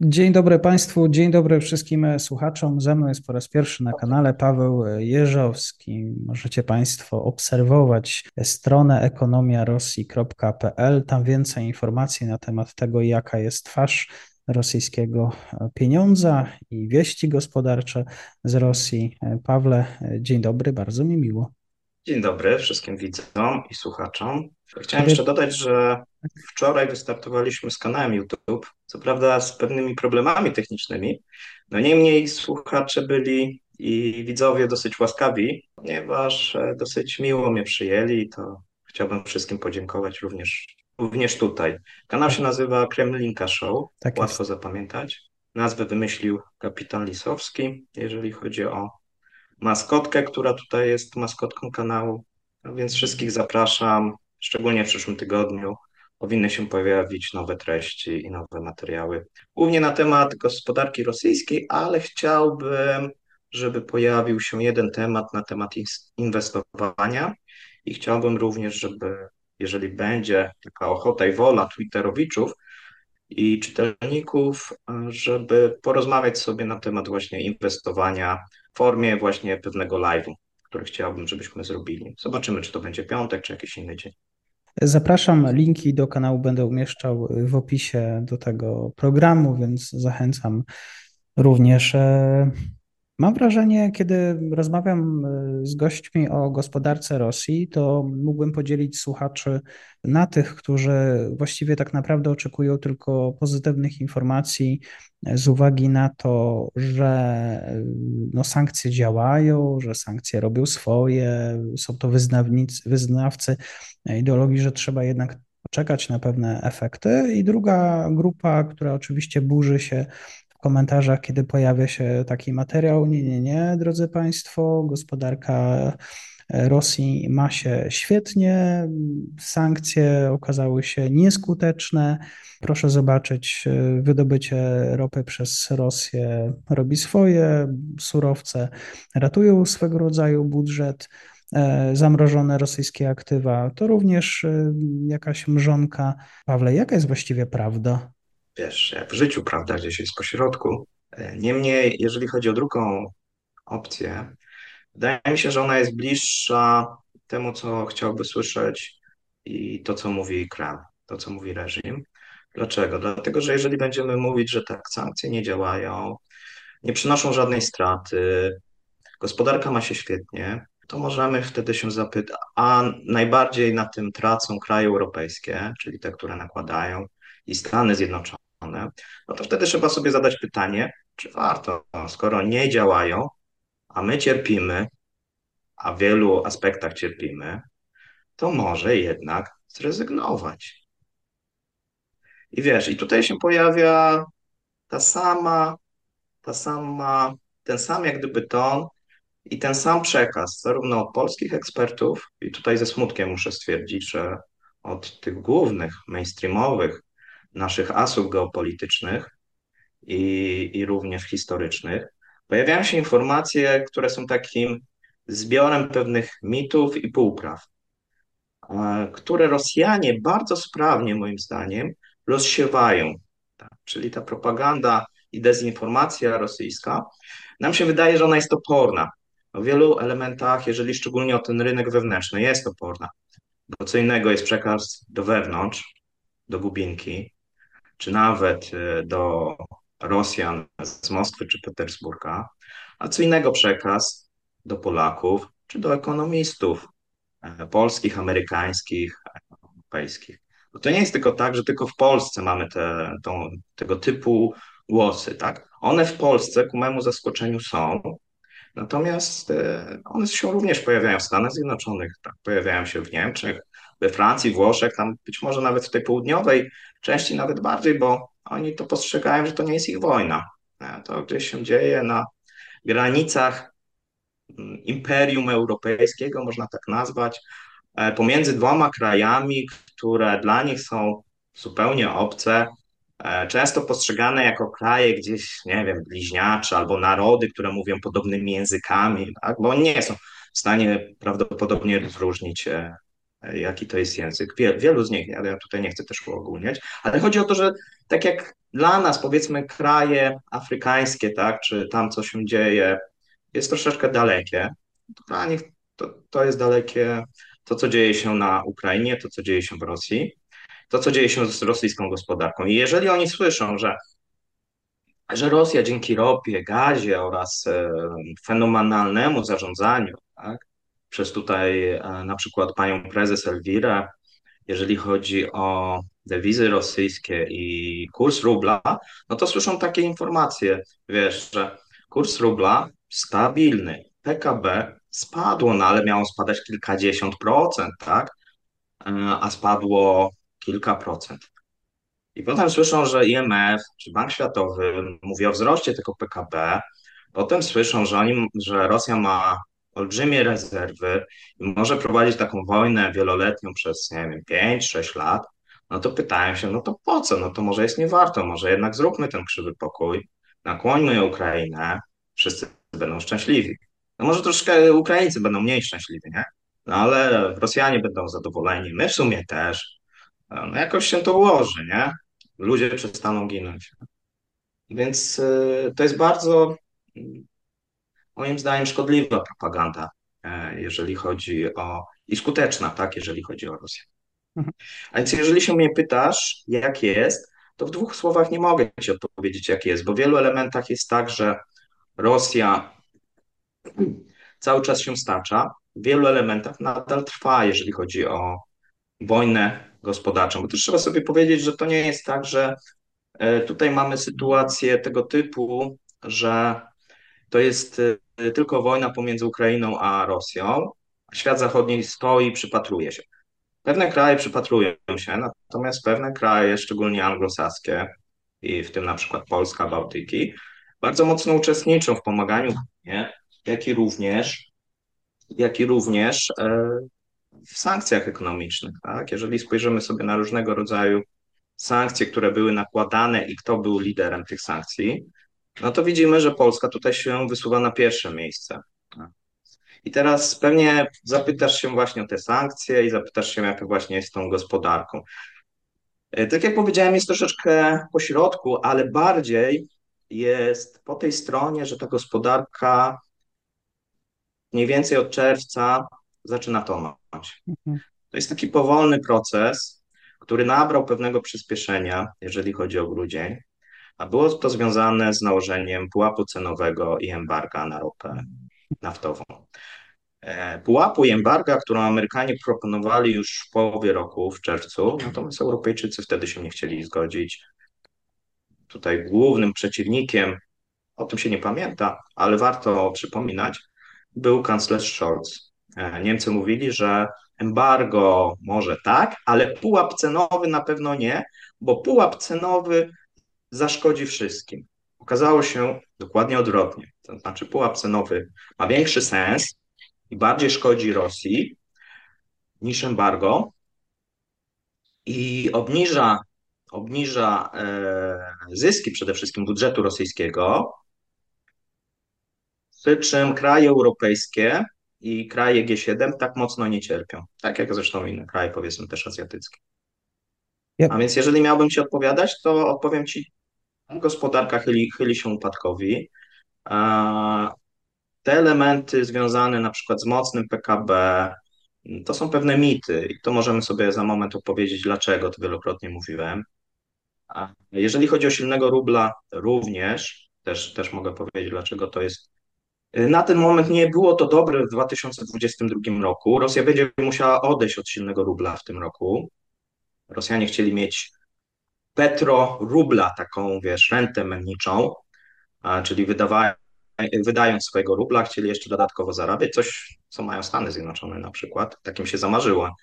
Dzień dobry Państwu, dzień dobry wszystkim słuchaczom. Ze mną jest po raz pierwszy na kanale Paweł Jeżowski. Możecie Państwo obserwować stronę ekonomiarosji.pl. Tam więcej informacji na temat tego, jaka jest twarz rosyjskiego pieniądza i wieści gospodarcze z Rosji. Pawle, dzień dobry, bardzo mi miło. Dzień dobry wszystkim widzom i słuchaczom. Chciałem jeszcze dodać, że wczoraj wystartowaliśmy z kanałem YouTube, co prawda z pewnymi problemami technicznymi, no niemniej słuchacze byli i widzowie dosyć łaskawi, ponieważ e, dosyć miło mnie przyjęli, to chciałbym wszystkim podziękować również, również tutaj. Kanał się nazywa Kremlinka Show, tak łatwo zapamiętać. Nazwę wymyślił kapitan Lisowski, jeżeli chodzi o maskotkę, która tutaj jest maskotką kanału. No więc wszystkich zapraszam, szczególnie w przyszłym tygodniu. Powinny się pojawić nowe treści i nowe materiały, głównie na temat gospodarki rosyjskiej, ale chciałbym, żeby pojawił się jeden temat na temat inwestowania i chciałbym również, żeby jeżeli będzie taka ochota i wola Twitterowiczów, i czytelników, żeby porozmawiać sobie na temat właśnie inwestowania formie właśnie pewnego live'u, który chciałbym, żebyśmy zrobili. Zobaczymy, czy to będzie piątek, czy jakiś inny dzień. Zapraszam, linki do kanału będę umieszczał w opisie do tego programu, więc zachęcam również e, Mam wrażenie, kiedy rozmawiam e, z gośćmi o gospodarce Rosji, to mógłbym podzielić słuchaczy na tych, którzy właściwie tak naprawdę oczekują tylko pozytywnych informacji z uwagi na to, że e, no, sankcje działają, że sankcje robią swoje, są to wyznawcy ideologii, że trzeba jednak poczekać na pewne efekty. I druga grupa, która oczywiście burzy się komentarzach, kiedy pojawia się taki materiał. Nie, nie, nie, drodzy Państwo, gospodarka Rosji ma się świetnie, sankcje okazały się nieskuteczne. Proszę zobaczyć, wydobycie ropy przez Rosję robi swoje, surowce ratują swego rodzaju budżet e, zamrożone rosyjskie aktywa, to również e, jakaś mrzonka. Pawle, jaka jest właściwie prawda? Wiesz, w życiu, prawda, gdzieś jest pośrodku. E, niemniej, jeżeli chodzi o drugą opcję, wydaje mi się, że ona jest bliższa temu, co chciałby słyszeć i to, co mówi Kreml, to, co mówi reżim. Dlaczego? Dlatego, że jeżeli będziemy mówić, że tak, sankcje nie działają, nie przynoszą żadnej straty, gospodarka ma się świetnie, to możemy wtedy się zapytać, a najbardziej na tym tracą kraje europejskie, czyli te, które nakładają, i Stany Zjednoczone no to wtedy trzeba sobie zadać pytanie, czy warto, skoro nie działają, a my cierpimy, a w wielu aspektach cierpimy, to może jednak zrezygnować. I wiesz, i tutaj się pojawia ta sama, ta sama, ten sam jak gdyby ton i ten sam przekaz, zarówno od polskich ekspertów, i tutaj ze smutkiem muszę stwierdzić, że od tych głównych, mainstreamowych naszych asów geopolitycznych i, i również historycznych, pojawiają się informacje, które są takim zbiorem pewnych mitów i półpraw, które Rosjanie bardzo sprawnie, moim zdaniem, rozsiewają. Tak, czyli ta propaganda i dezinformacja rosyjska, nam się wydaje, że ona jest oporna. W wielu elementach, jeżeli szczególnie o ten rynek wewnętrzny, jest oporna. Bo co innego jest przekaz do wewnątrz, do Gubinki, czy nawet e, do Rosjan z Moskwy czy Petersburga, a co innego przekaz do Polaków czy do ekonomistów e, polskich, amerykańskich, europejskich. Bo to nie jest tylko tak, że tylko w Polsce mamy te, tą, tego typu głosy, tak? One w Polsce ku memu zaskoczeniu są, natomiast e, one się również pojawiają w Stanach Zjednoczonych, tak? pojawiają się w Niemczech, we Francji, Włoszech, tam być może nawet w tej południowej części nawet bardziej, bo oni to postrzegają, że to nie jest ich wojna. E, To gdzieś się dzieje na granicach mm, Imperium Europejskiego, można tak nazwać, e, pomiędzy dwoma krajami, które dla nich są zupełnie obce, e, często postrzegane jako kraje gdzieś, nie wiem, bliźniacze albo narody, które mówią podobnymi językami, tak? Bo oni nie są w stanie prawdopodobnie rozróżnić, jaki to jest język. Wie, wielu z nich, ale ja tutaj nie chcę też uogólniać, ale chodzi o to, że tak jak dla nas, powiedzmy, kraje afrykańskie, tak, czy tam co się dzieje, jest troszeczkę dalekie, dla nich to, to jest dalekie to, co dzieje się na Ukrainie, to, co dzieje się w Rosji to, co dzieje się z rosyjską gospodarką. I jeżeli oni słyszą, że, że Rosja dzięki ropie, gazie oraz e, fenomenalnemu zarządzaniu, tak, przez tutaj e, na przykład panią prezes Elwirę, jeżeli chodzi o dewizy rosyjskie i kurs rubla, no to słyszą takie informacje, wiesz, że kurs rubla stabilny, PKB spadło, no ale miało spadać kilkadziesiąt procent, tak? E, A spadło kilka procent. I potem słyszą, że IMF czy Bank Światowy mówi o wzroście tego PKB. Potem słyszą, że, oni, że Rosja ma olbrzymie rezerwy i może prowadzić taką wojnę wieloletnią przez, nie wiem, 5-6 lat. No to pytają się, no to po co? No to może jest nie warto, może jednak zróbmy ten krzywy pokój, nakłońmy Ukrainę, wszyscy będą szczęśliwi. No może troszkę Ukraińcy będą mniej szczęśliwi, nie? No ale Rosjanie będą zadowoleni, my w sumie też. No jakoś się to ułoży, nie? Ludzie przestaną ginąć. Więc y, to jest bardzo, moim zdaniem, szkodliwa propaganda, e, jeżeli chodzi o, i skuteczna, tak, jeżeli chodzi o Rosję. Mhm. A więc jeżeli się mnie pytasz, jak jest, to w dwóch słowach nie mogę ci odpowiedzieć, jak jest, bo w wielu elementach jest tak, że Rosja cały czas się stacza, w wielu elementach nadal trwa, jeżeli chodzi o wojnę gospodarczą. Bo też trzeba sobie powiedzieć, że to nie jest tak, że e, tutaj mamy sytuację tego typu, że to jest e, tylko wojna pomiędzy Ukrainą a Rosją, świat zachodni stoi i przypatruje się. Pewne kraje przypatrują się, natomiast pewne kraje, szczególnie anglosaskie, i w tym na przykład Polska, Bałtyki, bardzo mocno uczestniczą w pomaganiu, jak i również, jak i również e, w sankcjach ekonomicznych. Tak? Jeżeli spojrzymy sobie na różnego rodzaju sankcje, które były nakładane i kto był liderem tych sankcji, no to widzimy, że Polska tutaj się wysuwa na pierwsze miejsce. I teraz pewnie zapytasz się właśnie o te sankcje i zapytasz się, jak właśnie jest z tą gospodarką. E, Tak jak powiedziałem, jest troszeczkę po środku, ale bardziej jest po tej stronie, że ta gospodarka mniej więcej od czerwca zaczyna tonąć. Mhm. To jest taki powolny proces, który nabrał pewnego przyspieszenia, jeżeli chodzi o grudzień, a było to związane z nałożeniem pułapu cenowego i embarga na ropę naftową. E, Pułapu i embarga, którą Amerykanie proponowali już w połowie roku, w czerwcu, natomiast Europejczycy wtedy się nie chcieli zgodzić. Tutaj głównym przeciwnikiem, o tym się nie pamięta, ale warto przypominać, był kanclerz Scholz. E, Niemcy mówili, że embargo może tak, ale pułap cenowy na pewno nie, bo pułap cenowy zaszkodzi wszystkim. Okazało się dokładnie odwrotnie. To znaczy, pułap cenowy ma większy sens i bardziej szkodzi Rosji niż embargo i obniża, obniża e, zyski przede wszystkim budżetu rosyjskiego, przy czym kraje europejskie i kraje G7 tak mocno nie cierpią. Tak jak zresztą inne kraje, powiedzmy też azjatyckie. Ja, A więc jeżeli miałbym Ci odpowiadać, to odpowiem Ci, gospodarka chyli, chyli się upadkowi. Te elementy związane na przykład z mocnym PKB, to są pewne mity i to możemy sobie za moment opowiedzieć, dlaczego, to wielokrotnie mówiłem. Jeżeli chodzi o silnego rubla, również, też, też mogę powiedzieć, dlaczego to jest na ten moment nie było to dobre w 2022 roku. Rosja będzie musiała odejść od silnego rubla w tym roku. Rosjanie chcieli mieć petro-rubla, taką, wiesz, rentę menniczą, czyli wydawa- wydając swojego rubla, chcieli jeszcze dodatkowo zarabiać, coś, co mają Stany Zjednoczone na przykład. Takim się zamarzyło.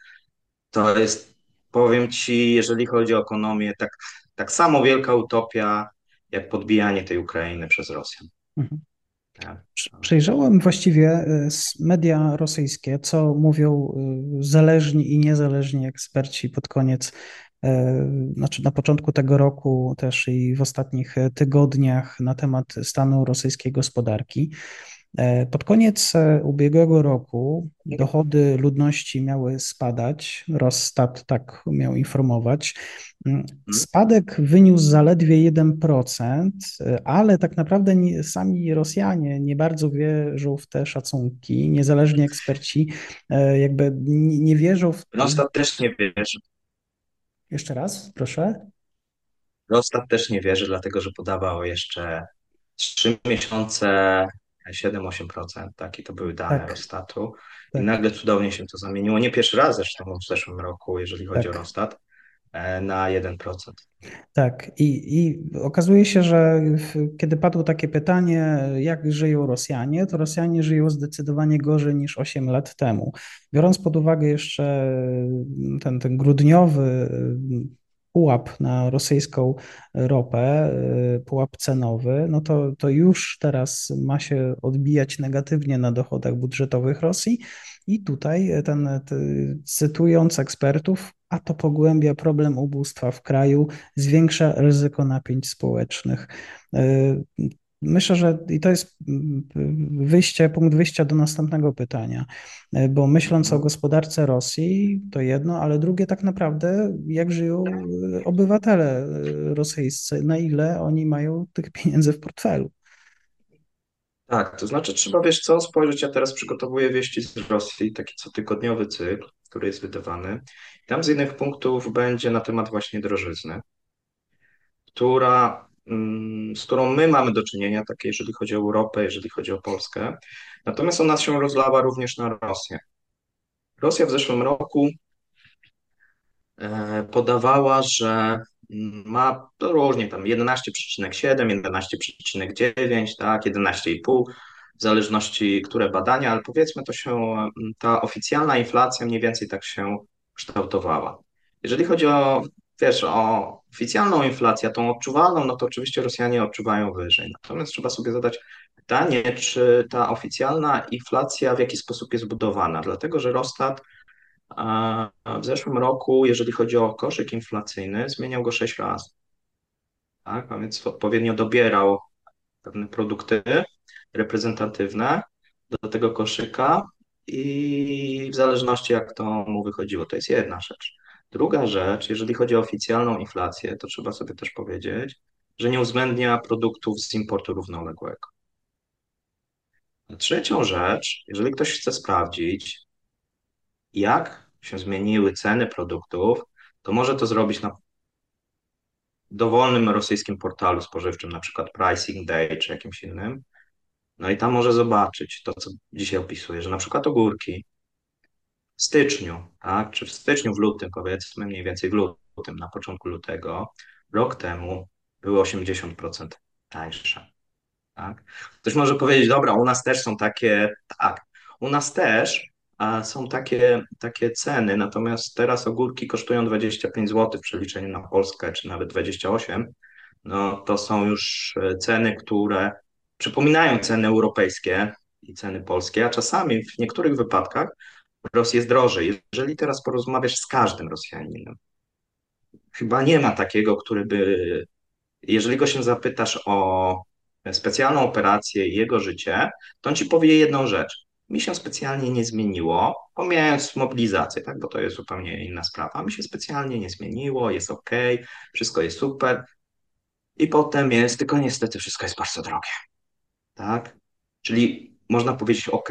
To jest, powiem ci, jeżeli chodzi o ekonomię, tak, tak samo wielka utopia, jak podbijanie tej Ukrainy przez Rosjan. Mhm. Tak. Przejrzałem właściwie e, media rosyjskie, co mówią e, zależni i niezależni eksperci pod koniec, znaczy na początku tego roku też i w ostatnich tygodniach na temat stanu rosyjskiej gospodarki. E, pod koniec e, ubiegłego roku dochody ludności miały spadać. Rosstat tak miał informować. Mm, Mhm. Spadek wyniósł zaledwie 1%, e, ale tak naprawdę nie, sami Rosjanie nie bardzo wierzą w te szacunki. Niezależni eksperci jakby nie, nie wierzą w. Rostat też nie wierzy. Jeszcze raz, proszę. Rostat też nie wierzy, dlatego że podawał jeszcze trzy miesiące 7-8%, tak, i to były dane Tak, Rostatu. I tak, nagle cudownie się to zamieniło. Nie pierwszy raz zresztą w zeszłym roku, jeżeli chodzi o tak. Rostat, e, na 1%. Tak, i, i okazuje się, że kiedy padło takie pytanie, jak żyją Rosjanie, to Rosjanie żyją zdecydowanie gorzej niż 8 lat temu. Biorąc pod uwagę jeszcze ten, ten grudniowy pułap na rosyjską ropę, pułap cenowy, no to, to już teraz ma się odbijać negatywnie na dochodach budżetowych Rosji. I tutaj ten, ten cytując ekspertów, a to pogłębia problem ubóstwa w kraju, zwiększa ryzyko napięć społecznych. Myślę, że i to jest wyjście, punkt wyjścia do następnego pytania, bo myśląc o gospodarce Rosji, to jedno, ale drugie tak naprawdę, jak żyją obywatele rosyjscy, na ile oni mają tych pieniędzy w portfelu. Tak, to znaczy trzeba, wiesz co, spojrzeć, ja teraz przygotowuję wieści z Rosji, taki cotygodniowy cykl, który jest wydawany. Tam z jednych punktów będzie na temat właśnie drożyzny, która, mm, z którą my mamy do czynienia, takie jeżeli chodzi o Europę, jeżeli chodzi o Polskę. Natomiast ona się rozlała również na Rosję. Rosja w zeszłym roku e, podawała, że ma różnie tam 11,7, 11,9, tak, 11,5, w zależności które badania, ale powiedzmy to się, ta oficjalna inflacja mniej więcej tak się kształtowała. Jeżeli chodzi o, wiesz, o oficjalną inflację, tą odczuwalną, no to oczywiście Rosjanie odczuwają wyżej. Natomiast trzeba sobie zadać pytanie, czy ta oficjalna inflacja w jaki sposób jest budowana, dlatego że Rostat w zeszłym roku, jeżeli chodzi o koszyk inflacyjny, zmieniał go sześć razy. Tak? A więc odpowiednio dobierał pewne produkty reprezentatywne do tego koszyka i w zależności jak to mu wychodziło, to jest jedna rzecz. Druga rzecz, jeżeli chodzi o oficjalną inflację, to trzeba sobie też powiedzieć, że nie uwzględnia produktów z importu równoległego. A trzecią rzecz, jeżeli ktoś chce sprawdzić, jak się zmieniły ceny produktów, to może to zrobić na dowolnym rosyjskim portalu spożywczym, na przykład Pricing Day czy jakimś innym. No i tam może zobaczyć to, co dzisiaj opisuję, że na przykład ogórki w styczniu, tak, czy w styczniu, w lutym, powiedzmy mniej więcej w lutym, na początku lutego, rok temu były 80% tańsze. Tak? Ktoś może powiedzieć, dobra, u nas też są takie, tak, u nas też a są takie, takie ceny, natomiast teraz ogórki kosztują 25 zł w przeliczeniu na Polskę, czy nawet 28, no to są już e, ceny, które przypominają ceny europejskie i ceny polskie, a czasami w niektórych wypadkach Rosji jest drożej. Jeżeli teraz porozmawiasz z każdym Rosjaninem, chyba nie ma takiego, który by, jeżeli go się zapytasz o specjalną operację i jego życie, to on ci powie jedną rzecz. Mi się specjalnie nie zmieniło, pomijając mobilizację, tak, bo to jest zupełnie inna sprawa. Mi się specjalnie nie zmieniło, jest ok, wszystko jest super. I potem jest, tylko niestety wszystko jest bardzo drogie. Tak? Czyli można powiedzieć, ok,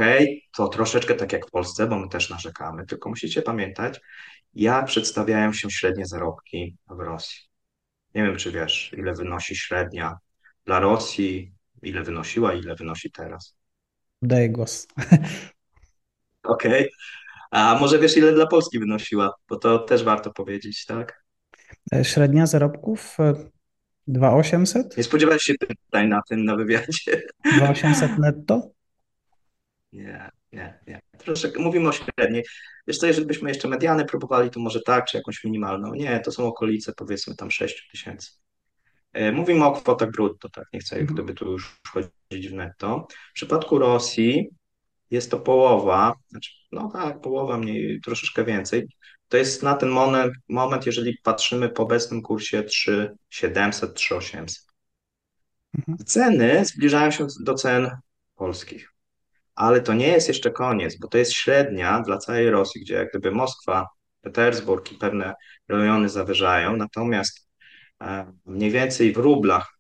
to troszeczkę tak jak w Polsce, bo my też narzekamy, tylko musicie pamiętać, jak przedstawiają się średnie zarobki w Rosji. Nie wiem, czy wiesz, ile wynosi średnia dla Rosji, ile wynosiła, ile wynosi teraz. Daję głos. Okej. Okay. A może wiesz, ile dla Polski wynosiła? Bo to też warto powiedzieć, tak? Średnia zarobków 2800? Nie spodziewałeś się pytań na tym, na wywiadzie? 2800 netto? Nie, nie, nie. troszeczkę mówimy o średniej. Wiesz co, jeżeli byśmy jeszcze mediany próbowali, to może tak, czy jakąś minimalną. Nie, to są okolice powiedzmy tam 6 tysięcy. E, mówimy o kwotach brutto, tak, nie chcę Mhm. gdyby tu już wchodzić w netto. W przypadku Rosji jest to połowa, znaczy, no tak, połowa mniej, troszeczkę więcej. To jest na ten moment, moment jeżeli patrzymy po obecnym kursie 3700, 3800. Mhm. Ceny zbliżają się do cen polskich. Ale to nie jest jeszcze koniec, bo to jest średnia dla całej Rosji, gdzie jak gdyby Moskwa, Petersburg i pewne rejony zawyżają, natomiast e, mniej więcej w rublach,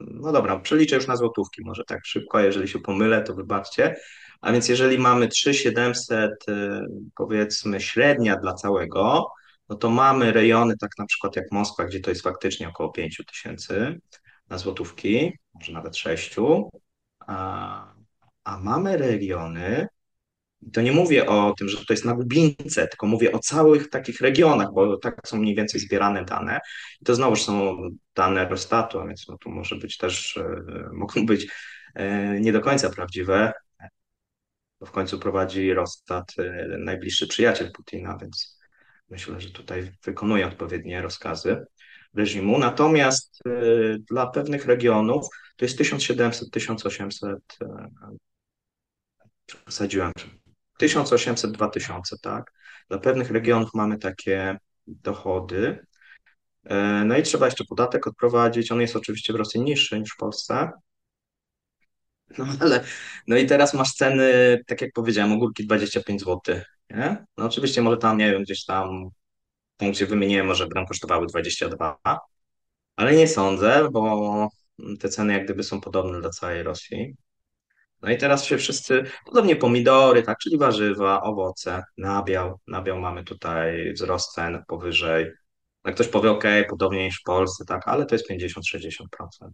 no dobra, przeliczę już na złotówki, może tak szybko, jeżeli się pomylę, to wybaczcie. A więc jeżeli mamy 3700, e, powiedzmy średnia dla całego, no to mamy rejony tak na przykład jak Moskwa, gdzie to jest faktycznie około 5000 na złotówki, może nawet 6, a, a mamy regiony, i to nie mówię o tym, że to jest na Lubince, tylko mówię o całych takich regionach, bo tak są mniej więcej zbierane dane. I to znowuż są dane Eurostatu, a więc no tu może być też, e, mogą być e, nie do końca prawdziwe, bo w końcu prowadzi Eurostat e, najbliższy przyjaciel Putina, więc myślę, że tutaj wykonuje odpowiednie rozkazy reżimu. Natomiast dla pewnych regionów to jest 1700-1800 Wsadziłem 1800-2000, tak? Dla pewnych regionów mamy takie dochody. E, No i trzeba jeszcze podatek odprowadzić. On jest oczywiście w Rosji niższy niż w Polsce. No ale, no i teraz masz ceny, tak jak powiedziałem, ogórki 25 zł, nie? No oczywiście może tam, nie wiem, gdzieś tam, tam gdzie wymieniłem, może będą kosztowały 22, ale nie sądzę, bo te ceny jak gdyby są podobne dla całej Rosji. No i teraz się wszyscy, podobnie pomidory, tak, czyli warzywa, owoce, nabiał. Nabiał mamy tutaj wzrost cen powyżej. No ktoś powie, OK, podobnie niż w Polsce, tak, ale to jest 50-60%,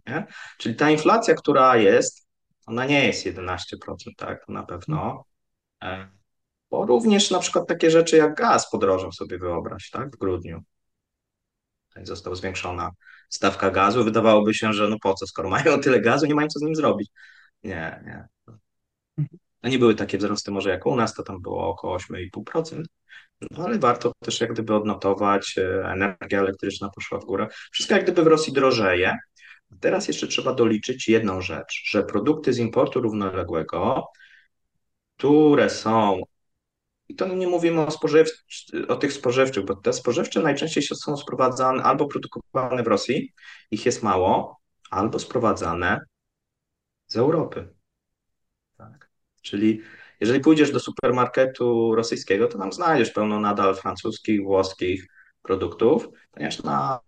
nie? Czyli ta inflacja, która jest, ona nie jest 11%, tak, na pewno. E, Bo również na przykład takie rzeczy jak gaz podrożał sobie wyobraź, tak, w grudniu. Została zwiększona stawka gazu. Wydawałoby się, że no po co, skoro mają tyle gazu, nie mają co z nim zrobić. Nie, nie. No nie były takie wzrosty może jak u nas, to tam było około 8,5%, no ale warto też jak gdyby odnotować, e, energia elektryczna poszła w górę. Wszystko jak gdyby w Rosji drożeje. Teraz jeszcze trzeba doliczyć jedną rzecz, że produkty z importu równoległego, które są, i to nie mówimy o, spożyw, o tych spożywczych, bo te spożywcze najczęściej są sprowadzane albo produkowane w Rosji, ich jest mało, albo sprowadzane z Europy. Czyli jeżeli pójdziesz do supermarketu rosyjskiego, to tam znajdziesz pełno nadal francuskich, włoskich produktów, ponieważ na,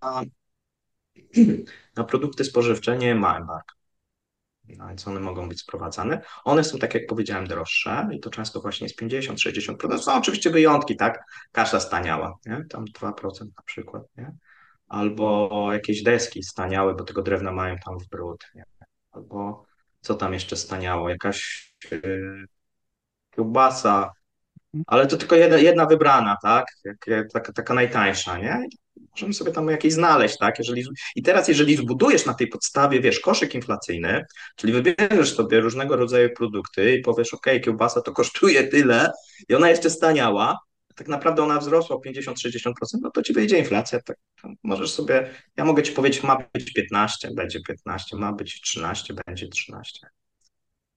na produkty spożywcze nie ma embargo. No więc one mogą być sprowadzane. One są, tak jak powiedziałem, droższe i to często właśnie jest 50-60%. Są oczywiście wyjątki, tak? Kasza staniała, nie? Tam 2% na przykład, nie? Albo jakieś deski staniały, bo tego drewna mają tam w brud, nie? Albo co tam jeszcze staniało? Jakaś yy, kiełbasa, ale to tylko jedna, jedna wybrana, tak? Jak, taka, taka najtańsza, nie? Możemy sobie tam jakieś znaleźć, tak? Jeżeli, I teraz, jeżeli zbudujesz na tej podstawie, wiesz, koszyk inflacyjny, czyli wybierzesz sobie różnego rodzaju produkty i powiesz, ok, kiełbasa to kosztuje tyle i ona jeszcze staniała, tak naprawdę ona wzrosła o 50-60%, no to ci wyjdzie inflacja, tak możesz sobie, ja mogę ci powiedzieć, ma być 15, będzie 15, ma być 13, będzie 13.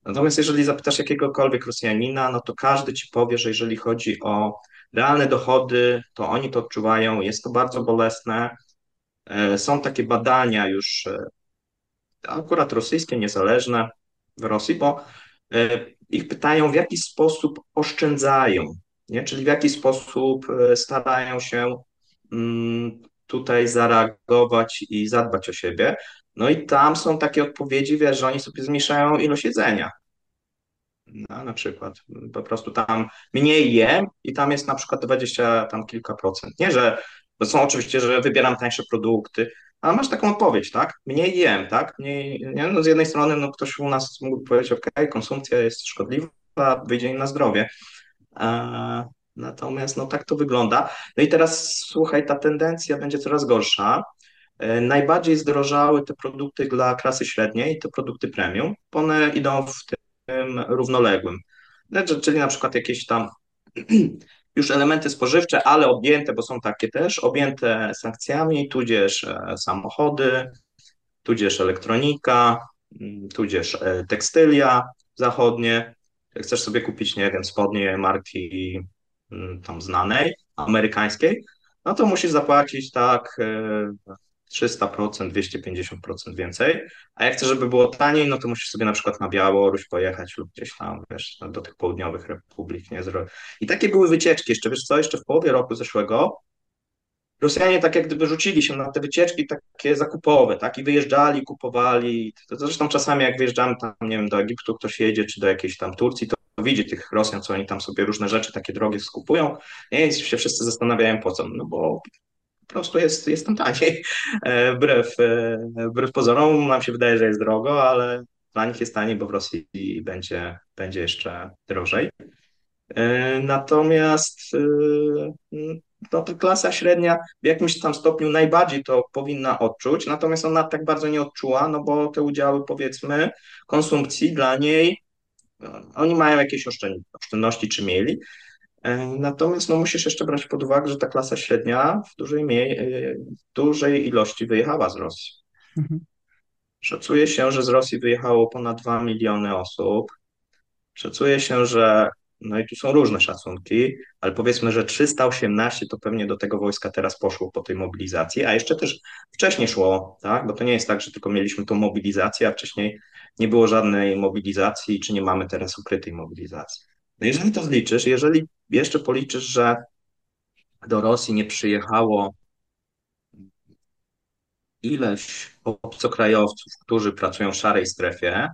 Natomiast jeżeli zapytasz jakiegokolwiek Rosjanina, no to każdy ci powie, że jeżeli chodzi o realne dochody, to oni to odczuwają, jest to bardzo bolesne. E, Są takie badania już e, akurat rosyjskie, niezależne w Rosji, bo e, ich pytają, w jaki sposób oszczędzają, nie? czyli w jaki sposób e, starają się mm, tutaj zareagować i zadbać o siebie. No i tam są takie odpowiedzi, wiesz, że oni sobie zmniejszają ilość jedzenia. No, na przykład po prostu tam mniej jem i tam jest na przykład 20 tam kilka procent. Nie, że to są oczywiście, że wybieram tańsze produkty, ale masz taką odpowiedź, tak? Mniej jem, tak? Mniej, nie? No z jednej strony no ktoś u nas mógł powiedzieć, ok, konsumpcja jest szkodliwa, wyjdzie im na zdrowie. Natomiast no tak to wygląda. No i teraz słuchaj, ta tendencja będzie coraz gorsza. E, Najbardziej zdrożały te produkty dla klasy średniej, te produkty premium. One idą w tym równoległym. Znaczy, czyli na przykład jakieś tam już elementy spożywcze, ale objęte, bo są takie też, objęte sankcjami, tudzież e, samochody, tudzież elektronika, mm, tudzież e, tekstylia zachodnie. Jak chcesz sobie kupić, nie wiem, spodnie marki mm, tam znanej, amerykańskiej, no to musisz zapłacić tak e, 300%, 250% więcej. A jak chcesz, żeby było taniej, no to musisz sobie na przykład na Białoruś pojechać lub gdzieś tam, wiesz, do tych południowych republik, nie? I takie były wycieczki. Jeszcze, wiesz co, jeszcze w połowie roku zeszłego Rosjanie tak jak gdyby rzucili się na te wycieczki takie zakupowe, tak? I wyjeżdżali, kupowali. Zresztą czasami jak wyjeżdżamy tam, nie wiem, do Egiptu ktoś jedzie, czy do jakiejś tam Turcji, to widzi tych Rosjan, co oni tam sobie różne rzeczy takie drogie skupują. I się wszyscy zastanawiają po co. No bo po prostu jest, jest tam taniej. E, wbrew, e, wbrew pozorom nam się wydaje, że jest drogo, ale dla nich jest taniej, bo w Rosji będzie, będzie jeszcze drożej. E, natomiast no, klasa średnia w jakimś tam stopniu najbardziej to powinna odczuć, natomiast ona tak bardzo nie odczuła, no bo te udziały, powiedzmy, konsumpcji dla niej, oni mają jakieś oszczędności, czy mieli, E, natomiast no, musisz jeszcze brać pod uwagę, że ta klasa średnia w dużej, mie- w dużej ilości wyjechała z Rosji. Mhm. Szacuje się, że z Rosji wyjechało ponad 2 miliony osób. Szacuje się, że, no i tu są różne szacunki, ale powiedzmy, że 318 to pewnie do tego wojska teraz poszło po tej mobilizacji, a jeszcze też wcześniej szło, tak? Bo to nie jest tak, że tylko mieliśmy tą mobilizację, a wcześniej nie było żadnej mobilizacji, czy nie mamy teraz ukrytej mobilizacji. No jeżeli to zliczysz, jeżeli jeszcze policzysz, że do Rosji nie przyjechało ileś obcokrajowców, którzy pracują w szarej strefie,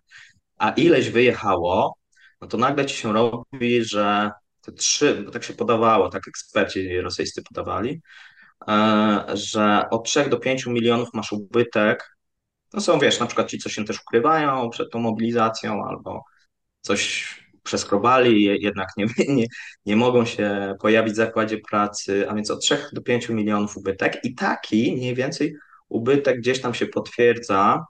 a ileś wyjechało, no to nagle ci się robi, że te trzy, bo tak się podawało, tak eksperci rosyjscy podawali, e, że od 3 do 5 milionów masz ubytek. No są, wiesz, na przykład ci, co się też ukrywają przed tą mobilizacją albo coś przeskrobali, jednak nie, nie, nie mogą się pojawić w zakładzie pracy, a więc od 3 do 5 milionów ubytek. I taki mniej więcej ubytek gdzieś tam się potwierdza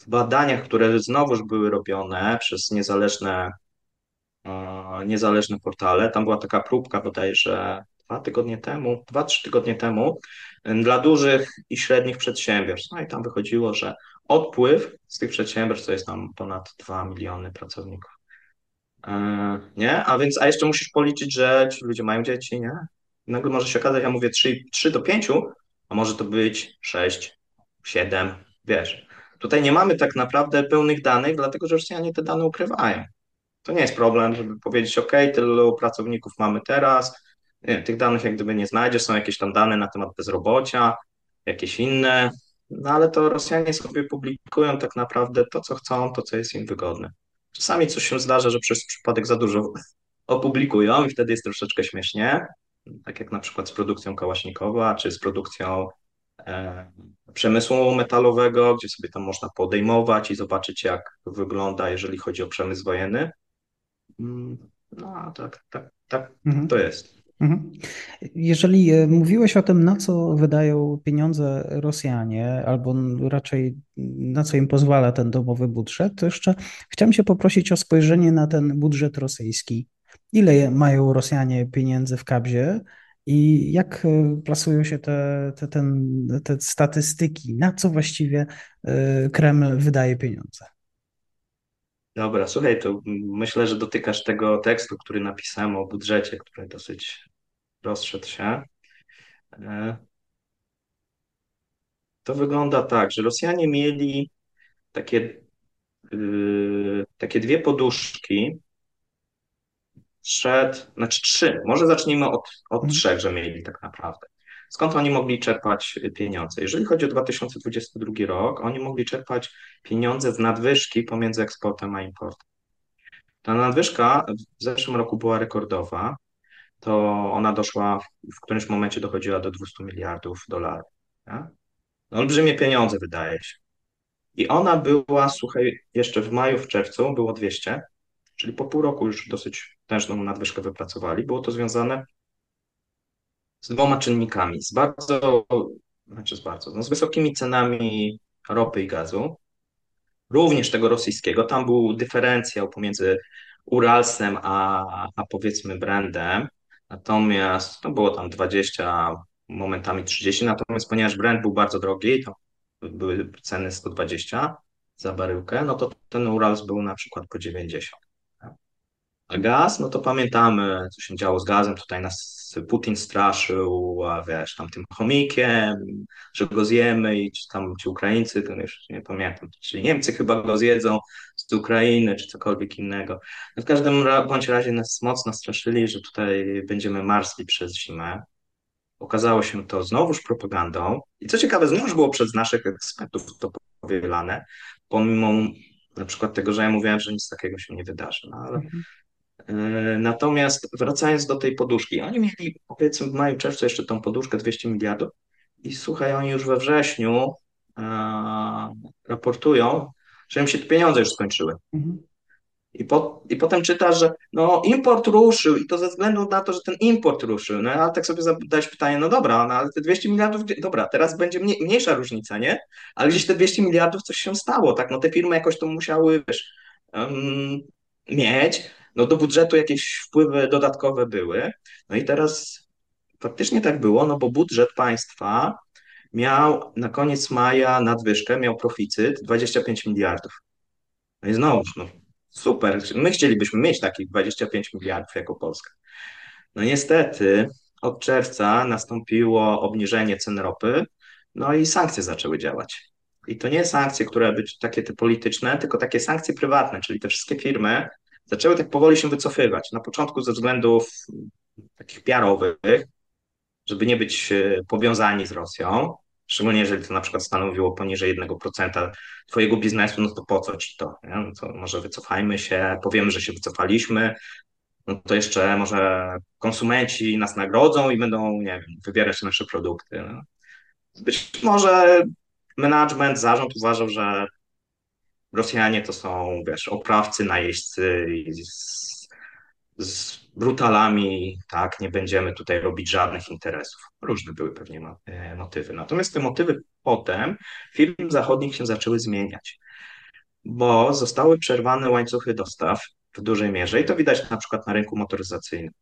w badaniach, które znowuż były robione przez niezależne, niezależne portale. Tam była taka próbka bodajże dwa tygodnie temu, dwa, trzy tygodnie temu dla dużych i średnich przedsiębiorstw. No i tam wychodziło, że odpływ z tych przedsiębiorstw to jest tam ponad 2 miliony pracowników. E, nie? A więc, a jeszcze musisz policzyć, że ci ludzie mają dzieci, nie? Nagle może się okazać, ja mówię 3, 3 do 5, a może to być 6, 7, wiesz. Tutaj nie mamy tak naprawdę pełnych danych, dlatego że Rosjanie te dane ukrywają. To nie jest problem, żeby powiedzieć, OK, tylu pracowników mamy teraz, nie, tych danych jak gdyby nie znajdziesz, są jakieś tam dane na temat bezrobocia, jakieś inne, no ale to Rosjanie sobie publikują tak naprawdę to, co chcą, to, co jest im wygodne. Czasami coś się zdarza, że przez przypadek za dużo opublikują i wtedy jest troszeczkę śmiesznie, tak jak na przykład z produkcją Kałaśnikowa, czy z produkcją przemysłu metalowego, gdzie sobie tam można podejmować i zobaczyć, jak wygląda, jeżeli chodzi o przemysł wojenny. Mm, no, tak, tak, tak mhm. to jest. Mhm. Jeżeli e, mówiłeś o tym, na co wydają pieniądze Rosjanie, albo raczej na co im pozwala ten domowy budżet, to jeszcze chciałem się poprosić o spojrzenie na ten budżet rosyjski. Ile mają Rosjanie pieniędzy w kabzie i jak e, plasują się te, te, ten, te statystyki, na co właściwie e, Kreml wydaje pieniądze? Dobra, słuchaj, to myślę, że dotykasz tego tekstu, który napisałem o budżecie, który dosyć rozszedł się. E, to wygląda tak, że Rosjanie mieli takie, yy, takie dwie poduszki przed, znaczy trzy, może zacznijmy od, od mhm. trzech, że mieli tak naprawdę. Skąd oni mogli czerpać pieniądze? Jeżeli chodzi o 2022 rok, oni mogli czerpać pieniądze z nadwyżki pomiędzy eksportem a importem. Ta nadwyżka w zeszłym roku była rekordowa, to ona doszła, w którymś momencie dochodziła do 200 miliardów dolarów. No, olbrzymie pieniądze wydaje się. I ona była, słuchaj, jeszcze w maju, w czerwcu było 200, czyli po pół roku już dosyć tężną nadwyżkę wypracowali. Było to związane z dwoma czynnikami. Z bardzo, znaczy z bardzo, no z wysokimi cenami ropy i gazu, również tego rosyjskiego. Tam był dyferencjał pomiędzy Uralsem, a, a powiedzmy brandem. Natomiast to było tam 20, momentami 30, natomiast ponieważ brand był bardzo drogi, to były ceny 120 za baryłkę, no to ten Urals był na przykład po 90. Gaz, no to pamiętamy, co się działo z gazem. Tutaj nas Putin straszył, a wiesz, tam tym chomikiem, że go zjemy i czy tam ci Ukraińcy, to już nie pamiętam, czy Niemcy chyba go zjedzą z Ukrainy, czy cokolwiek innego. No w każdym bądź razie nas mocno straszyli, że tutaj będziemy marsli przez zimę. Okazało się to znowuż propagandą. I co ciekawe, znowuż było przez naszych ekspertów to powielane, pomimo na przykład tego, że ja mówiłem, że nic takiego się nie wydarzy. No, ale Mhm. E, Natomiast wracając do tej poduszki, oni mieli powiedzmy w maju, czerwcu jeszcze tą poduszkę 200 miliardów i słuchaj, oni już we wrześniu e, raportują, że im się te pieniądze już skończyły. Mhm. I, po, I potem czytasz, że no import ruszył i to ze względu na to, że ten import ruszył. No ale tak sobie zadałeś pytanie, no dobra, no ale te 200 miliardów, dobra, teraz będzie mniej, mniejsza różnica, nie? Ale gdzieś te 200 miliardów coś się stało, tak? No te firmy jakoś to musiały, wiesz, em, mieć, no do budżetu jakieś wpływy dodatkowe były. No i teraz faktycznie tak było, no bo budżet państwa miał na koniec maja nadwyżkę, miał proficyt 25 miliardów. No i znowu, no super, my chcielibyśmy mieć takich 25 miliardów jako Polska. No niestety od czerwca nastąpiło obniżenie cen ropy, no i sankcje zaczęły działać. I to nie sankcje, które być takie te polityczne, tylko takie sankcje prywatne, czyli te wszystkie firmy zaczęły tak powoli się wycofywać. Na początku ze względów takich PR-owych, żeby nie być e, powiązani z Rosją, szczególnie jeżeli to na przykład stanowiło poniżej 1% twojego biznesu, no to po co ci to? Nie? No to może wycofajmy się, powiemy, że się wycofaliśmy, no to jeszcze może konsumenci nas nagrodzą i będą, nie wiem, wybierać nasze produkty. No. Być może management, zarząd uważał, że Rosjanie to są, wiesz, oprawcy, najeźdźcy z, z brutalami, tak, nie będziemy tutaj robić żadnych interesów. Różne były pewnie e, motywy. Natomiast te motywy potem firm zachodnich się zaczęły zmieniać, bo zostały przerwane łańcuchy dostaw w dużej mierze i to widać na przykład na rynku motoryzacyjnym.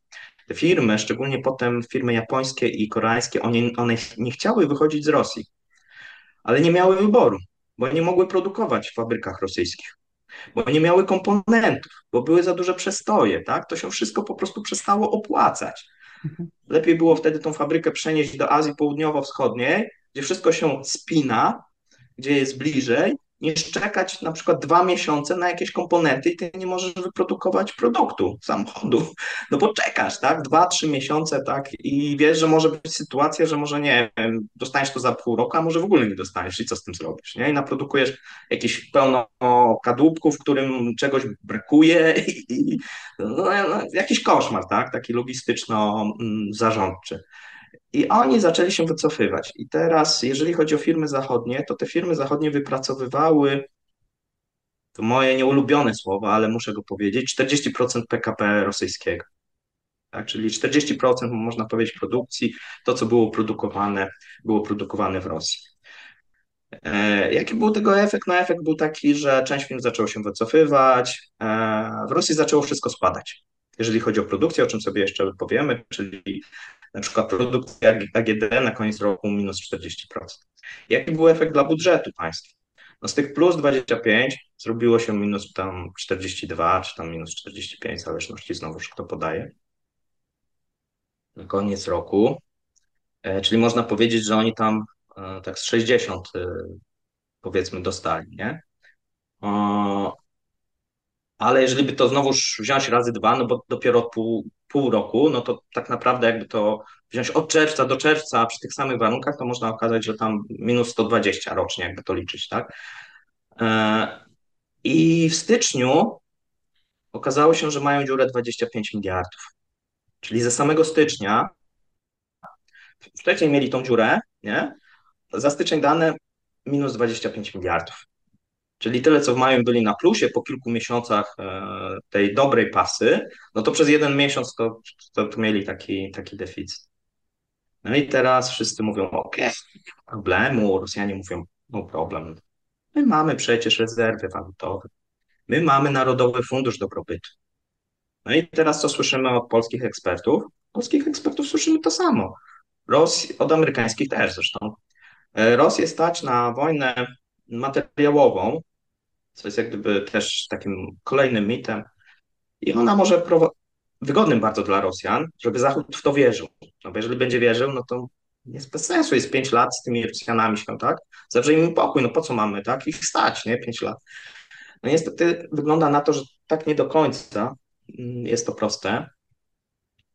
Te firmy, szczególnie potem firmy japońskie i koreańskie, one, one nie chciały wychodzić z Rosji, ale nie miały wyboru, bo nie mogły produkować w fabrykach rosyjskich, bo nie miały komponentów, bo były za duże przestoje, tak? To się wszystko po prostu przestało opłacać. Mhm. Lepiej było wtedy tą fabrykę przenieść do Azji Południowo-Wschodniej, gdzie wszystko się spina, gdzie jest bliżej, niż czekać na przykład dwa miesiące na jakieś komponenty i ty nie możesz wyprodukować produktu, samochodu, no bo czekasz, tak, dwa, trzy miesiące, tak, i wiesz, że może być sytuacja, że może nie wiem, dostaniesz to za pół roku, a może w ogóle nie dostaniesz. I co z tym zrobisz, nie, i naprodukujesz jakieś pełno kadłubków, w którym czegoś brakuje i, i no, no, jakiś koszmar, tak, taki logistyczno-zarządczy. I oni zaczęli się wycofywać. I teraz, jeżeli chodzi o firmy zachodnie, to te firmy zachodnie wypracowywały, to moje nieulubione słowo, ale muszę go powiedzieć, 40% PKB rosyjskiego. Tak, czyli 40% można powiedzieć produkcji, to co było produkowane, było produkowane w Rosji. E, jaki był tego efekt? No efekt był taki, że część firm zaczęło się wycofywać, e, w Rosji zaczęło wszystko spadać. Jeżeli chodzi o produkcję, o czym sobie jeszcze powiemy, czyli na przykład produkcja AGD na koniec roku minus 40%. Jaki był efekt dla budżetu państwa? No z tych plus 25 zrobiło się minus tam 42, czy tam minus 45, w zależności znowu, kto podaje. Na koniec roku, e, czyli można powiedzieć, że oni tam e, tak z 60 e, powiedzmy dostali, nie? Ale jeżeli by to znowu wziąć razy dwa, no bo dopiero od pół, pół roku, no to tak naprawdę jakby to wziąć od czerwca do czerwca przy tych samych warunkach, to można okazać, że tam minus 120 rocznie, jakby to liczyć, tak? E, I w styczniu okazało się, że mają dziurę 25 miliardów. Czyli ze samego stycznia, wcześniej mieli tą dziurę, nie? Za styczeń dane minus 25 miliardów. Czyli tyle, co w maju byli na plusie po kilku miesiącach e, tej dobrej pasy, no to przez jeden miesiąc to, to, to mieli taki, taki deficyt. No i teraz wszyscy mówią, ok, problemu, Rosjanie mówią, no problem. My mamy przecież rezerwy walutowe, my mamy Narodowy Fundusz Dobrobytu. No i teraz co słyszymy od polskich ekspertów? Polskich ekspertów słyszymy to samo. Rosji, od amerykańskich też zresztą. E, Rosję stać na wojnę materiałową, co jest jak gdyby też takim kolejnym mitem. I ona może wygodnym bardzo dla Rosjan, żeby Zachód w to wierzył. No bo jeżeli będzie wierzył, no to jest bez sensu, jest pięć lat z tymi Rosjanami się, tak? Im pokój, no po co mamy, tak? Ich stać, nie? Pięć lat. No niestety wygląda na to, że tak nie do końca mm, jest to proste,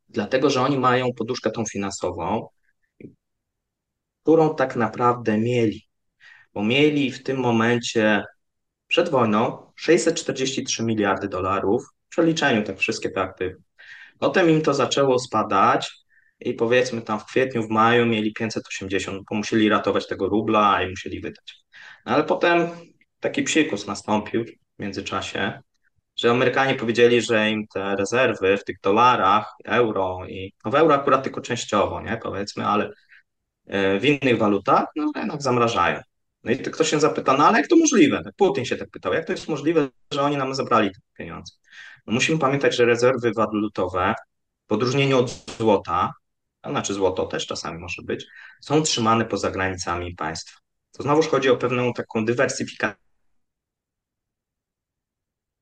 dlatego że oni mają poduszkę tą finansową, którą tak naprawdę mieli, bo mieli w tym momencie przed wojną 643 miliardy dolarów w przeliczeniu tak wszystkie te aktywy. Potem im to zaczęło spadać i powiedzmy tam w kwietniu, w maju mieli 580, bo musieli ratować tego rubla i musieli wydać. No ale potem taki psikus nastąpił w międzyczasie, że Amerykanie powiedzieli, że im te rezerwy w tych dolarach, euro i no w euro akurat tylko częściowo, nie, powiedzmy, ale e, w innych walutach, no jednak zamrażają. No i to ktoś się zapyta, no ale jak to możliwe? Putin się tak pytał, jak to jest możliwe, że oni nam zabrali te pieniądze? No musimy pamiętać, że rezerwy walutowe, w odróżnieniu od złota, a znaczy złoto też czasami może być, są trzymane poza granicami państwa. To znowuż chodzi o pewną taką dywersyfikację,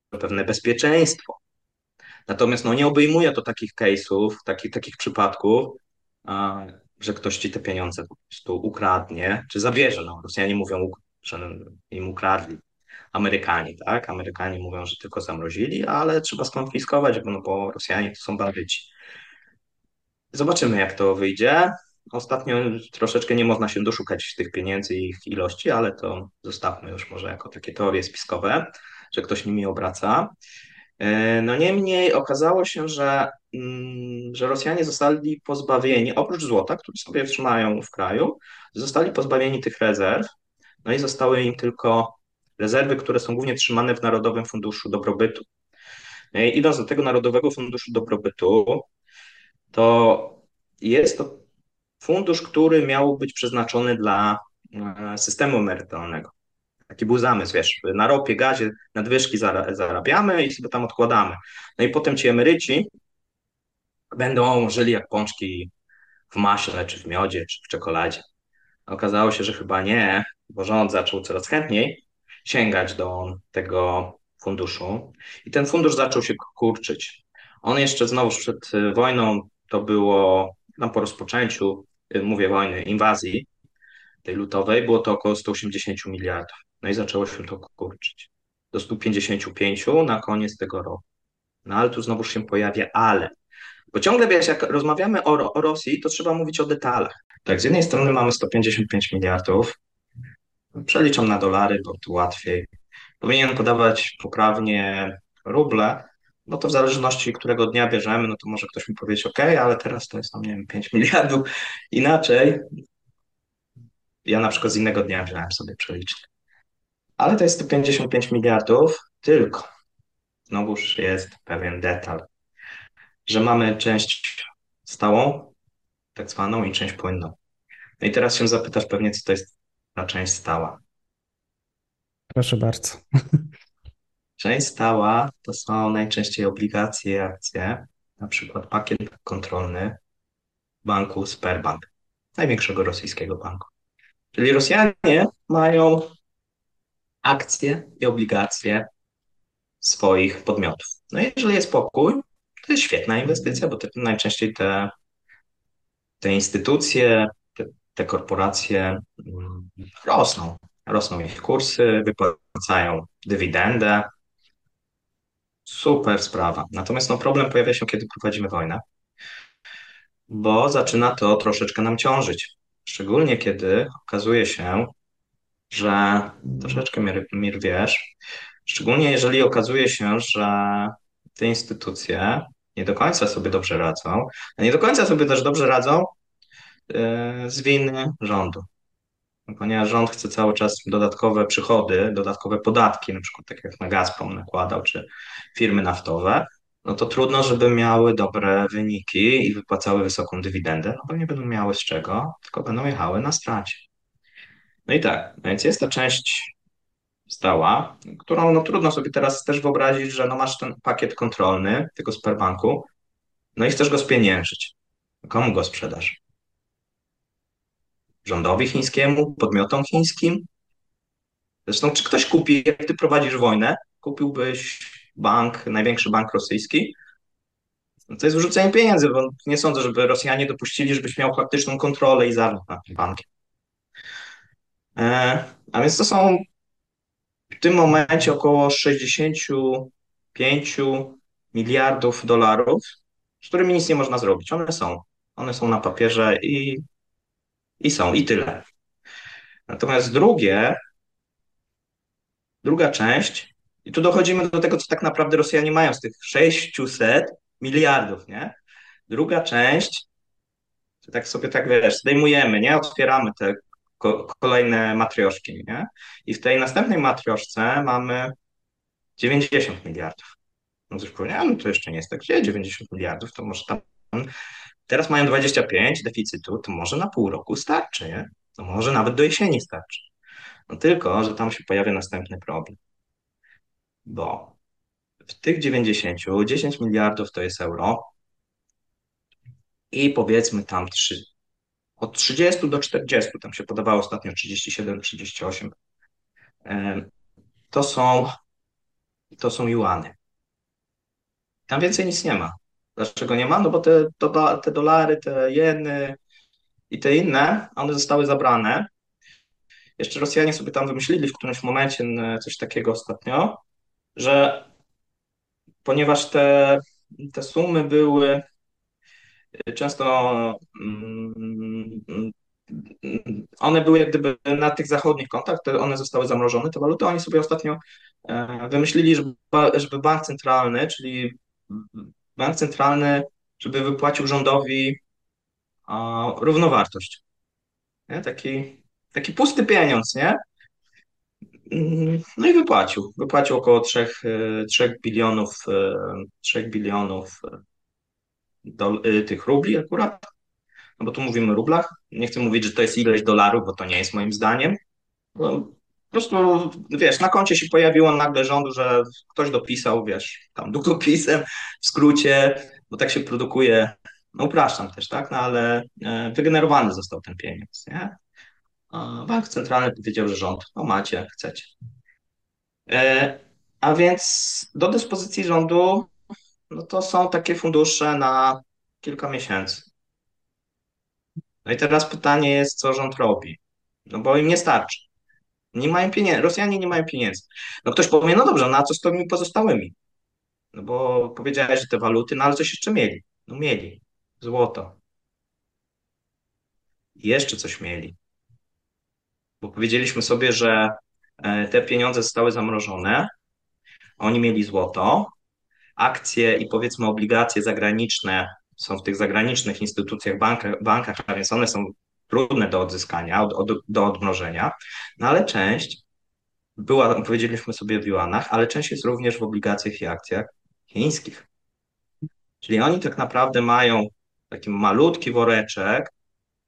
pewne bezpieczeństwo. Natomiast no, nie obejmuje to takich case'ów, takich, takich przypadków, że ktoś ci te pieniądze po prostu ukradnie, czy zabierze. No, Rosjanie mówią, że im ukradli. Amerykanie, tak? Amerykanie mówią, że tylko zamrozili, ale trzeba skonfiskować, bo, no, bo Rosjanie to są bandyci. Zobaczymy, jak to wyjdzie. Ostatnio troszeczkę nie można się doszukać tych pieniędzy i ich ilości, ale to zostawmy już może jako takie teorie spiskowe, że ktoś nimi obraca. E, no niemniej okazało się, że, że Rosjanie zostali pozbawieni, oprócz złota, które sobie trzymają w kraju, zostali pozbawieni tych rezerw, no i zostały im tylko rezerwy, które są głównie trzymane w Narodowym Funduszu Dobrobytu. E, idąc do tego Narodowego Funduszu Dobrobytu, to jest to fundusz, który miał być przeznaczony dla e, systemu emerytalnego. Taki był zamysł, wiesz, na ropie, gazie nadwyżki zarabiamy i sobie tam odkładamy. No i potem ci emeryci będą żyli jak pączki w maśle, czy w miodzie, czy w czekoladzie. Okazało się, że chyba nie, bo rząd zaczął coraz chętniej sięgać do tego funduszu i ten fundusz zaczął się kurczyć. On jeszcze znowu przed wojną, to było tam po rozpoczęciu, y, mówię wojny, inwazji tej lutowej, było to około 180 miliardów. No i zaczęło się to kurczyć. Do 155 na koniec tego roku. No ale tu znowu się pojawia ale. Bo ciągle wiesz, jak rozmawiamy o, o Rosji, to trzeba mówić o detalach. Tak, z jednej strony mamy 155 miliardów, przeliczam na dolary, bo tu łatwiej. Powinien podawać poprawnie ruble, no to w zależności którego dnia bierzemy, no to może ktoś mi powiedzieć, OK, ale teraz to jest tam, nie wiem, 5 miliardów inaczej. Ja na przykład z innego dnia wziąłem sobie przelicznik. Ale to jest 155 miliardów tylko. Znowuż jest pewien detal, że mamy część stałą, tak zwaną, i część płynną. No i teraz się zapytasz pewnie, co to jest ta część stała. Proszę bardzo. Część stała to są najczęściej obligacje i akcje, na przykład pakiet kontrolny banku Sperbank, największego rosyjskiego banku. Czyli Rosjanie mają akcje i obligacje swoich podmiotów. No i jeżeli jest pokój, to jest świetna inwestycja, bo te, najczęściej te, te instytucje, te, te korporacje mm, rosną. Rosną ich kursy, wypłacają dywidendę. Super sprawa. Natomiast no, problem pojawia się, kiedy prowadzimy wojnę, bo zaczyna to troszeczkę nam ciążyć. Szczególnie kiedy okazuje się, że troszeczkę mir, mir wiesz, szczególnie jeżeli okazuje się, że te instytucje nie do końca sobie dobrze radzą, a nie do końca sobie też dobrze radzą yy, z winy rządu. Ponieważ rząd chce cały czas dodatkowe przychody, dodatkowe podatki, na przykład tak jak na Gazprom nakładał, czy firmy naftowe, no to trudno, żeby miały dobre wyniki i wypłacały wysoką dywidendę, no bo nie będą miały z czego, tylko będą jechały na stracie. No i tak, więc jest ta część stała, którą no, trudno sobie teraz też wyobrazić, że no, masz ten pakiet kontrolny tego Sberbanku, no i chcesz go spieniężyć. Komu go sprzedasz? Rządowi chińskiemu, podmiotom chińskim? Zresztą, czy ktoś kupi, jak ty prowadzisz wojnę, kupiłbyś bank, największy bank rosyjski? No to jest wyrzucenie pieniędzy, bo nie sądzę, żeby Rosjanie dopuścili, żebyś miał faktyczną kontrolę i zarząd nad tym bankiem. E, a więc to są w tym momencie około 65 miliardów dolarów, z którymi nic nie można zrobić. One są. One są na papierze i, i są, i tyle. Natomiast drugie, druga część, i tu dochodzimy do tego, co tak naprawdę Rosjanie mają z tych 600 miliardów, nie? Druga część, tak sobie tak wiesz, zdejmujemy, nie? Otwieramy te kolejne matrioszki, nie? I w tej następnej matrioszce mamy 90 miliardów. No coś powiedziałem, no to jeszcze nie jest tak, gdzie 90 miliardów, to może tam, teraz mają 25 deficytu, to może na pół roku starczy, nie? To może nawet do jesieni starczy. No tylko, że tam się pojawia następny problem, bo w tych 90, 10 miliardów to jest euro i powiedzmy tam 3, od 30 do 40, tam się podawało ostatnio 37, 38, to są, to są juany. Tam więcej nic nie ma. Dlaczego nie ma? No bo te, te dolary, te jeny i te inne, one zostały zabrane. Jeszcze Rosjanie sobie tam wymyślili w którymś momencie coś takiego ostatnio, że ponieważ te, te sumy były często mm, one były jak gdyby na tych zachodnich kontach, one zostały zamrożone, te waluty. Oni sobie ostatnio e, wymyślili, żeby, bank centralny, czyli bank centralny, żeby wypłacił rządowi równowartość. Nie? Taki, taki pusty pieniądz, nie? No i wypłacił. Wypłacił około 3, 3 e, bilionów, 3 e, bilionów do, tych rubli akurat no bo tu mówimy o rublach. Nie chcę mówić, że to jest ileś dolarów, bo to nie jest moim zdaniem. po prostu, wiesz, na koncie się pojawiło nagle rządu, że ktoś dopisał, wiesz, tam długopisem, w skrócie, bo tak się produkuje, no upraszczam też, tak, no ale e, wygenerowany został ten pieniądz, nie? Bank centralny powiedział, że rząd, no macie, chcecie. E, a więc do dyspozycji rządu, no to są takie fundusze na kilka miesięcy. No i teraz pytanie jest, co rząd robi? No bo im nie starczy. Nie mają pieniędzy, Rosjanie nie mają pieniędzy. No ktoś powie, no dobrze, na co z tymi pozostałymi? No bo powiedziałeś, że te waluty, no ale coś jeszcze mieli. No mieli. Złoto. I jeszcze coś mieli. Bo powiedzieliśmy sobie, że e, te pieniądze zostały zamrożone, oni mieli złoto, akcje i powiedzmy obligacje zagraniczne są w tych zagranicznych instytucjach, bankach, bankach a więc one są trudne do odzyskania, od, od, do odmrożenia, no ale część była, powiedzieliśmy sobie w juanach, ale część jest również w obligacjach i akcjach chińskich. Czyli oni tak naprawdę mają taki malutki woreczek,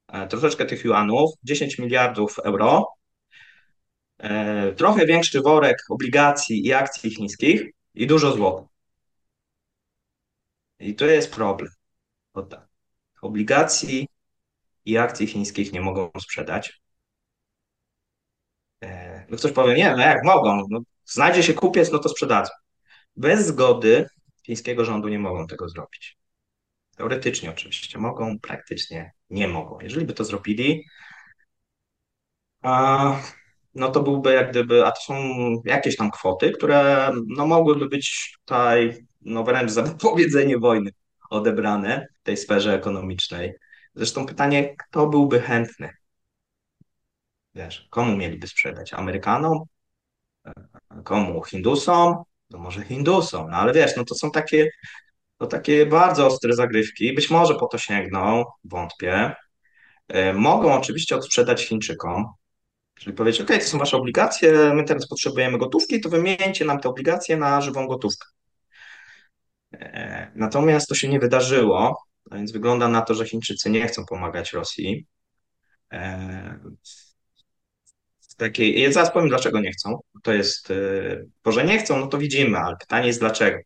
e, troszeczkę tych juanów, 10 miliardów euro, e, trochę większy worek obligacji i akcji chińskich i dużo złota. I to jest problem. Bo tak, obligacji i akcji chińskich nie mogą sprzedać. E, no ktoś powie, nie, no jak mogą, no, znajdzie się kupiec, no to sprzedadzą. Bez zgody chińskiego rządu nie mogą tego zrobić. Teoretycznie oczywiście mogą, praktycznie nie mogą. Jeżeli by to zrobili, a, no to byłby jak gdyby, a to są jakieś tam kwoty, które no, mogłyby być tutaj no, wręcz za powiedzenie wojny odebrane w tej sferze ekonomicznej. Zresztą pytanie, kto byłby chętny? Wiesz, komu mieliby sprzedać? Amerykanom? Komu? Hindusom? No może Hindusom, no ale wiesz, no to są takie, to takie bardzo ostre zagrywki. Być może po to sięgną, wątpię. E, mogą oczywiście odsprzedać Chińczykom, czyli powiedzieć, ok, to są wasze obligacje, my teraz potrzebujemy gotówki, to wymieńcie nam te obligacje na żywą gotówkę. E, natomiast to się nie wydarzyło, a więc wygląda na to, że Chińczycy nie chcą pomagać Rosji. E, takiej, ja zaraz powiem, dlaczego nie chcą. To jest, bo że nie chcą, no to widzimy, ale pytanie jest dlaczego.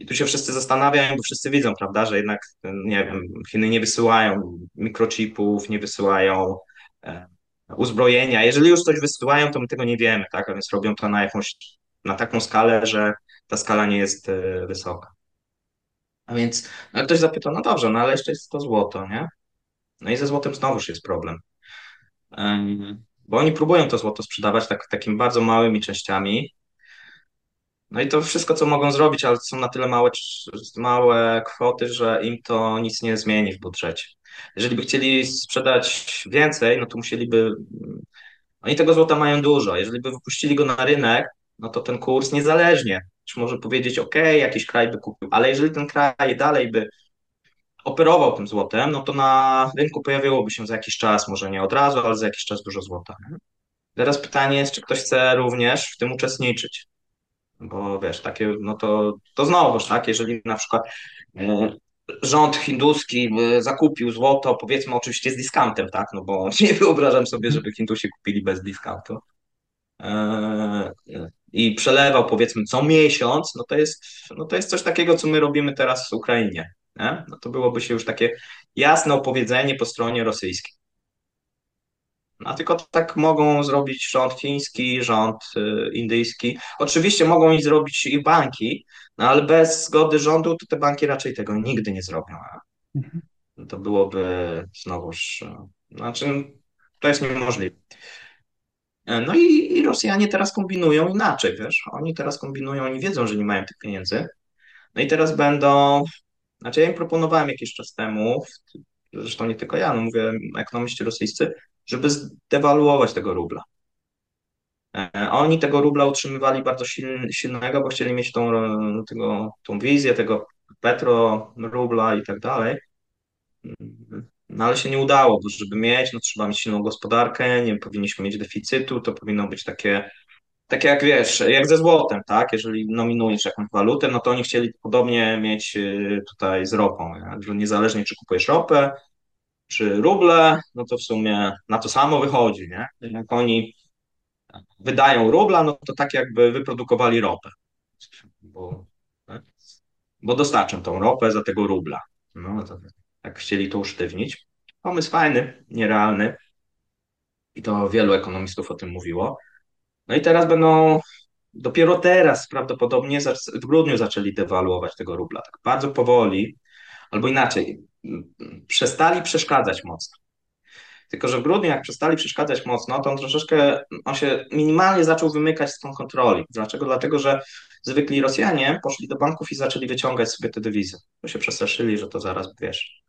I tu się wszyscy zastanawiają, bo wszyscy widzą, prawda, że jednak, nie wiem, Chiny nie wysyłają mikrochipów, nie wysyłają e, uzbrojenia. Jeżeli już coś wysyłają, to my tego nie wiemy, tak? A więc robią to na jakąś, na taką skalę, że ta skala nie jest e, wysoka. A więc no ktoś zapyta, no dobrze, no ale jeszcze jest to złoto, nie? No i ze złotem znowuż jest problem. Em, Bo oni próbują to złoto sprzedawać tak, takimi bardzo małymi częściami, No i to wszystko, co mogą zrobić, ale są na tyle małe, małe kwoty, że im to nic nie zmieni w budżecie. Jeżeli by chcieli sprzedać więcej, no to musieliby. Oni tego złota mają dużo. Jeżeli by wypuścili go na rynek, no to ten kurs niezależnie, czy może powiedzieć, OK, jakiś kraj by kupił, ale jeżeli ten kraj dalej by operował tym złotem, no to na rynku pojawiłoby się za jakiś czas, może nie od razu, ale za jakiś czas dużo złota. Teraz pytanie jest, czy ktoś chce również w tym uczestniczyć. Bo wiesz, takie, no to, to znowuż, tak, jeżeli na przykład e, rząd hinduski by zakupił złoto, powiedzmy oczywiście z dyskantem, tak, no bo nie wyobrażam sobie, żeby Hindusi kupili bez dyskantu e, i przelewał powiedzmy co miesiąc, no to jest, no to jest coś takiego, co my robimy teraz w Ukrainie, nie? No to byłoby się już takie jasne opowiedzenie po stronie rosyjskiej. A tylko tak mogą zrobić rząd chiński, rząd y, indyjski. Oczywiście mogą i zrobić i banki, no ale bez zgody rządu to te banki raczej tego nigdy nie zrobią. Mhm. To byłoby znowuż, y, znaczy to jest niemożliwe. E, No i, Rosjanie teraz kombinują inaczej, wiesz, oni teraz kombinują, oni wiedzą, że nie mają tych pieniędzy, no i teraz będą, znaczy ja im proponowałem jakiś czas temu, zresztą nie tylko ja, no mówię ekonomiści rosyjscy, żeby zdewaluować tego rubla. E, Oni tego rubla utrzymywali bardzo siln- silnego, bo chcieli mieć tą, tego, tą wizję tego petro, rubla i tak dalej. No ale się nie udało, bo żeby mieć, no trzeba mieć silną gospodarkę, nie powinniśmy mieć deficytu, to powinno być takie, takie jak wiesz, jak ze złotem, tak? Jeżeli nominujesz jakąś walutę, no to oni chcieli podobnie mieć e, tutaj z ropą, nie? niezależnie czy kupujesz ropę, czy ruble, no to w sumie na to samo wychodzi, nie? Jak oni wydają rubla, no to tak jakby wyprodukowali ropę, bo, bo dostarczą tą ropę za tego rubla. No to tak chcieli to usztywnić. Pomysł fajny, nierealny i to wielu ekonomistów o tym mówiło. No i teraz będą, dopiero teraz prawdopodobnie w grudniu zaczęli dewaluować tego rubla, tak bardzo powoli, albo inaczej, przestali przeszkadzać mocno. Tylko, że w grudniu, jak przestali przeszkadzać mocno, to on troszeczkę, on się minimalnie zaczął wymykać z tą kontroli. Dlaczego? Dlatego, że zwykli Rosjanie poszli do banków i zaczęli wyciągać sobie te dewizy. Bo się przestraszyli, że to zaraz, wiesz,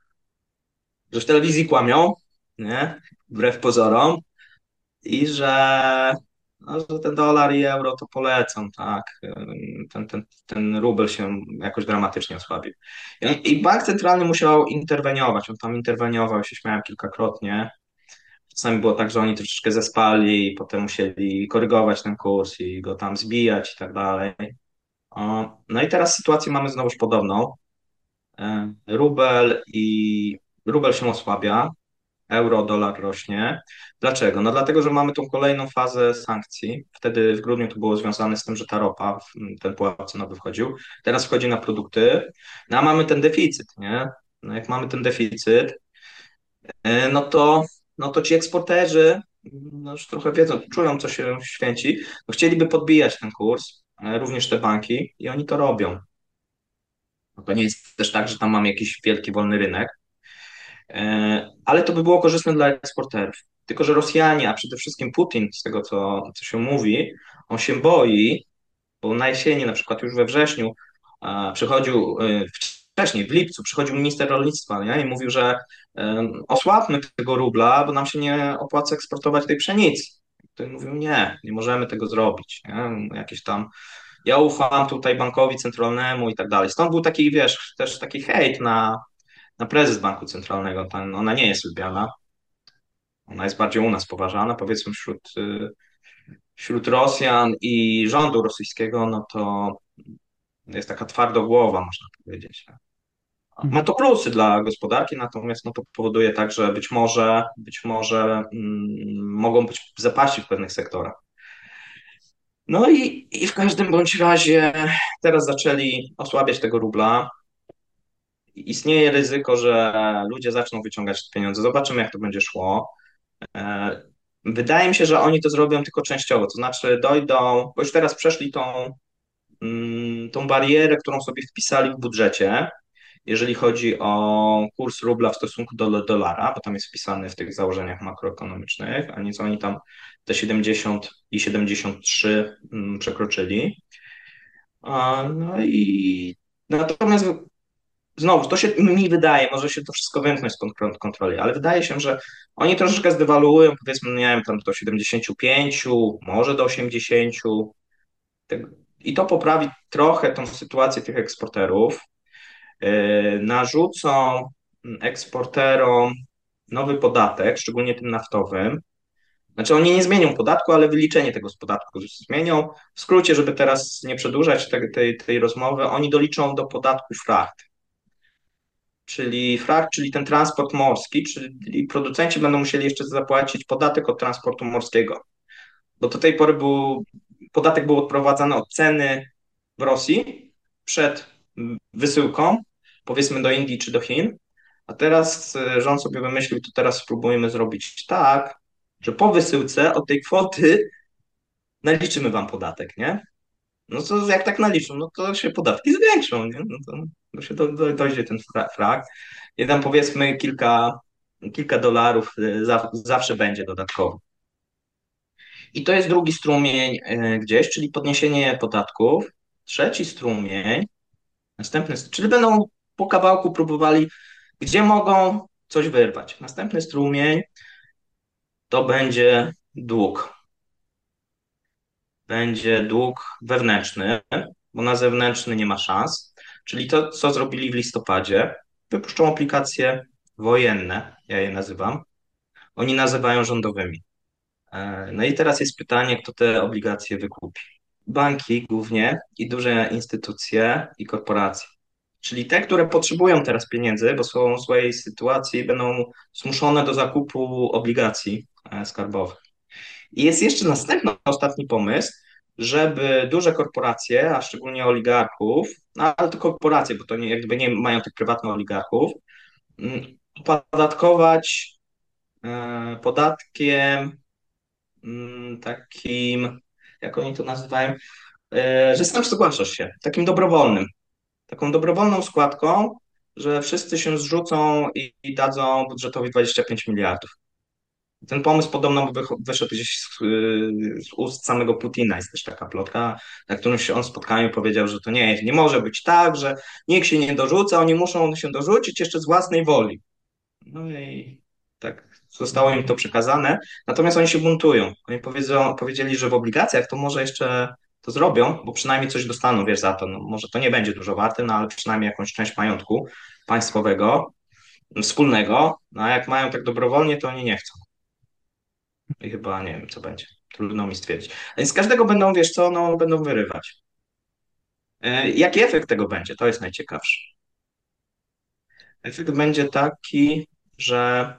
że w telewizji kłamią, nie? Wbrew pozorom i że, no, że ten dolar i euro to polecą, tak? Ten, ten, ten rubel się jakoś dramatycznie osłabił. I, I bank centralny musiał interweniować. On tam interweniował, się śmiałem kilkakrotnie Czasami było tak, że oni troszeczkę zespali i potem musieli korygować ten kurs i go tam zbijać i tak dalej. No i teraz sytuację mamy znowuż podobną. E, rubel i rubel się osłabia, euro, dolar rośnie. Dlaczego? No dlatego, że mamy tą kolejną fazę sankcji. Wtedy w grudniu to było związane z tym, że ta ropa, ten pułap cenowy wchodził. Teraz wchodzi na produkty, no a mamy ten deficyt, nie? No jak mamy ten deficyt, e, no to no to ci eksporterzy no już trochę wiedzą, czują, co się święci, no chcieliby podbijać ten kurs, również te banki i oni to robią. No to nie jest też tak, że tam mamy jakiś wielki wolny rynek, e, ale to by było korzystne dla eksporterów. Tylko, że Rosjanie, a przede wszystkim Putin, z tego co, co się mówi, on się boi, bo na jesieni, na przykład już we wrześniu, przychodził e, wcześniej, w lipcu, przychodził minister rolnictwa nie? i mówił, że osłabmy tego rubla, bo nam się nie opłaca eksportować tej pszenicy. To mówił, nie, nie możemy tego zrobić. Nie? Jakieś tam, ja ufam tutaj bankowi centralnemu i tak dalej. Stąd był taki, wiesz, też taki hejt na, na prezes banku centralnego. Ten, ona nie jest lubiana. Ona jest bardziej u nas poważana, powiedzmy wśród, y, wśród Rosjan i rządu rosyjskiego, no to jest taka twardogłowa, można powiedzieć. Ma to plusy dla gospodarki, natomiast no, to powoduje tak, że być może, być może mm, mogą być zapaści w pewnych sektorach. No i, i w każdym bądź razie teraz zaczęli osłabiać tego rubla. Istnieje ryzyko, że ludzie zaczną wyciągać te pieniądze. Zobaczymy, jak to będzie szło. E, wydaje mi się, że oni to zrobią tylko częściowo, to znaczy dojdą, bo już teraz przeszli tą, mm, tą barierę, którą sobie wpisali w budżecie, jeżeli chodzi o kurs rubla w stosunku do dolara, bo tam jest wpisany w tych założeniach makroekonomicznych, a nieco oni tam te 70 i 73 mm, przekroczyli. No i natomiast znowu, to się mi wydaje, może się to wszystko wymknąć z kontroli, ale wydaje się, że oni troszeczkę zdewaluują, powiedzmy, nie wiem, tam do 75, może do 80. I to poprawi trochę tą sytuację tych eksporterów. Yy, narzucą eksporterom nowy podatek, szczególnie tym naftowym. Znaczy oni nie zmienią podatku, ale wyliczenie tego z podatku zmienią. W skrócie, żeby teraz nie przedłużać tej, tej rozmowy, oni doliczą do podatku fracht czyli frakt, czyli ten transport morski, czyli producenci będą musieli jeszcze zapłacić podatek od transportu morskiego. Bo do tej pory był, podatek był odprowadzany od ceny w Rosji przed wysyłką, powiedzmy do Indii czy do Chin, a teraz e, rząd sobie wymyślił, to teraz spróbujemy zrobić tak, że po wysyłce od tej kwoty naliczymy wam podatek, nie? No to jak tak naliczą, no to się podatki zwiększą, nie? No to, to się do, do, dojdzie ten frak. I tam powiedzmy kilka, kilka dolarów y, za, zawsze będzie dodatkowo. I to jest drugi strumień y, gdzieś, czyli podniesienie podatków. Trzeci strumień, następny, czyli będą po kawałku próbowali, gdzie mogą coś wyrwać. Następny strumień to będzie dług będzie dług wewnętrzny, bo na zewnętrzny nie ma szans. Czyli to, co zrobili w listopadzie, wypuszczą aplikacje wojenne, ja je nazywam. Oni nazywają rządowymi. E, no i teraz jest pytanie, kto te obligacje wykupi. Banki głównie i duże instytucje i korporacje. Czyli te, które potrzebują teraz pieniędzy, bo są w swojej sytuacji, będą zmuszone do zakupu obligacji e, skarbowych. I jest jeszcze następny, ostatni pomysł, żeby duże korporacje, a szczególnie oligarchów, no ale to korporacje, bo to nie, jakby nie mają tych prywatnych oligarchów, mm, opodatkować e, podatkiem mm, takim, jak oni to nazywają, e, że sam zgłaszasz się, takim dobrowolnym, taką dobrowolną składką, że wszyscy się zrzucą i, i dadzą budżetowi 25 miliardów. Ten pomysł podobno wyszedł gdzieś z, z, ust samego Putina. Jest też taka plotka, na którymś on spotkaniu powiedział, że to nie, nie może być tak, że nikt się nie dorzuca, oni muszą się dorzucić jeszcze z własnej woli. No i tak zostało im to przekazane. Natomiast oni się buntują. Oni powiedzą, powiedzieli, że w obligacjach to może jeszcze to zrobią, bo przynajmniej coś dostaną, wiesz, za to. No, może to nie będzie dużo warte, no ale przynajmniej jakąś część majątku państwowego, wspólnego, no a jak mają tak dobrowolnie, to oni nie chcą. I chyba nie wiem, co będzie. Trudno mi stwierdzić. Więc z każdego będą, wiesz co, no, będą wyrywać. E, jaki efekt tego będzie? To jest najciekawsze. Efekt będzie taki, że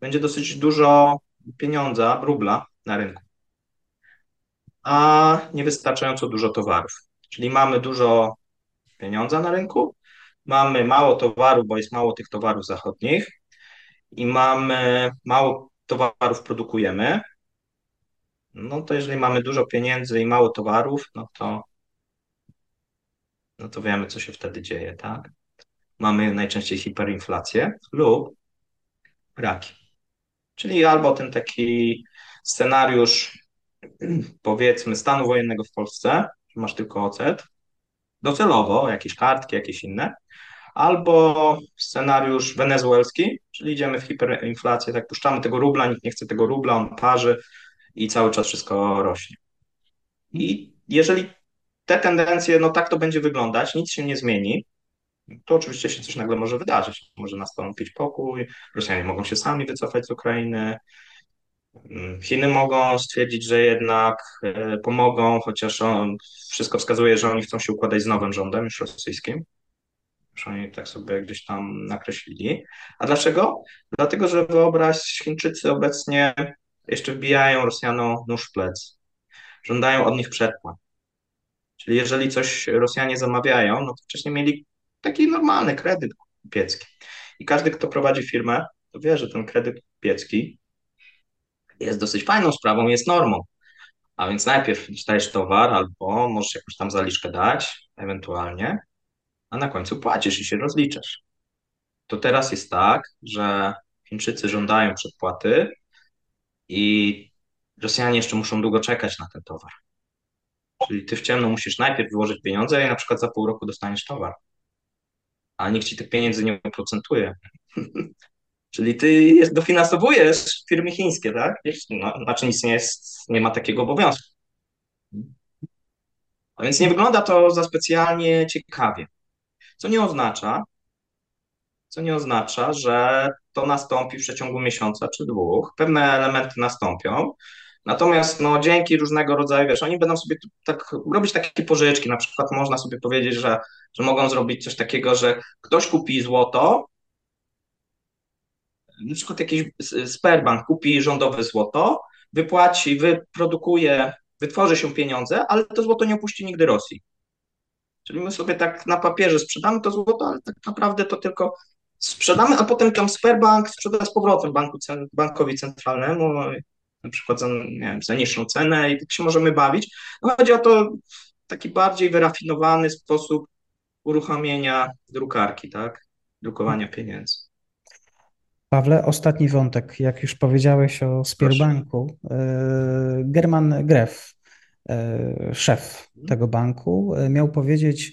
będzie dosyć dużo pieniądza, rubla na rynku, a niewystarczająco dużo towarów. Czyli mamy dużo pieniądza na rynku, mamy mało towarów, bo jest mało tych towarów zachodnich i mamy mało towarów produkujemy, no to jeżeli mamy dużo pieniędzy i mało towarów, no to, no to wiemy, co się wtedy dzieje, tak? Mamy najczęściej hiperinflację lub braki. Czyli albo ten taki scenariusz, powiedzmy, stanu wojennego w Polsce, masz tylko ocet, docelowo, jakieś kartki, jakieś inne, albo scenariusz wenezuelski, czyli idziemy w hiperinflację, tak puszczamy tego rubla, nikt nie chce tego rubla, on parzy i cały czas wszystko rośnie. I jeżeli te tendencje, no tak to będzie wyglądać, nic się nie zmieni, to oczywiście się coś nagle może wydarzyć. Może nastąpić pokój, Rosjanie mogą się sami wycofać z Ukrainy, Chiny mogą stwierdzić, że jednak e, pomogą, chociaż on, wszystko wskazuje, że oni chcą się układać z nowym rządem, już rosyjskim. Oni tak sobie gdzieś tam nakreślili. A dlaczego? Dlatego, że wyobraź, Chińczycy obecnie jeszcze wbijają Rosjanom nóż w plec. Żądają od nich przepłat. Czyli jeżeli coś Rosjanie zamawiają, no to wcześniej mieli taki normalny kredyt kupiecki. I każdy, kto prowadzi firmę, to wie, że ten kredyt kupiecki jest dosyć fajną sprawą, jest normą. A więc najpierw dostajesz towar, albo możesz jakąś tam zaliczkę dać, ewentualnie, a na końcu płacisz i się rozliczasz. To teraz jest tak, że Chińczycy żądają przedpłaty i Rosjanie jeszcze muszą długo czekać na ten towar. Czyli ty w ciemno musisz najpierw wyłożyć pieniądze i na przykład za pół roku dostaniesz towar. A nikt ci tych pieniędzy nie oprocentuje. Czyli ty dofinansowujesz firmy chińskie, tak? No, znaczy nic nie, jest, nie ma takiego obowiązku. A więc nie wygląda to za specjalnie ciekawie. Co nie oznacza, co nie oznacza, że to nastąpi w przeciągu miesiąca czy dwóch. Pewne elementy nastąpią. Natomiast no, dzięki różnego rodzaju, wiesz, oni będą sobie tak robić takie pożyczki. Na przykład można sobie powiedzieć, że, że mogą zrobić coś takiego, że ktoś kupi złoto, na przykład jakiś Sperbank kupi rządowe złoto, wypłaci, wyprodukuje, wytworzy się pieniądze, ale to złoto nie opuści nigdy Rosji. Czyli my sobie tak na papierze sprzedamy to złoto, ale tak naprawdę to tylko sprzedamy, a potem tam Sperbank sprzeda z powrotem banku, bankowi centralnemu, na przykład za, nie wiem, za niższą cenę i tak się możemy bawić. No, chodzi o to taki bardziej wyrafinowany sposób uruchomienia drukarki, tak? Drukowania pieniędzy. Pawle, ostatni wątek. Jak już powiedziałeś o Sberbanku, e, German Gref, szef tego banku, e, miał powiedzieć,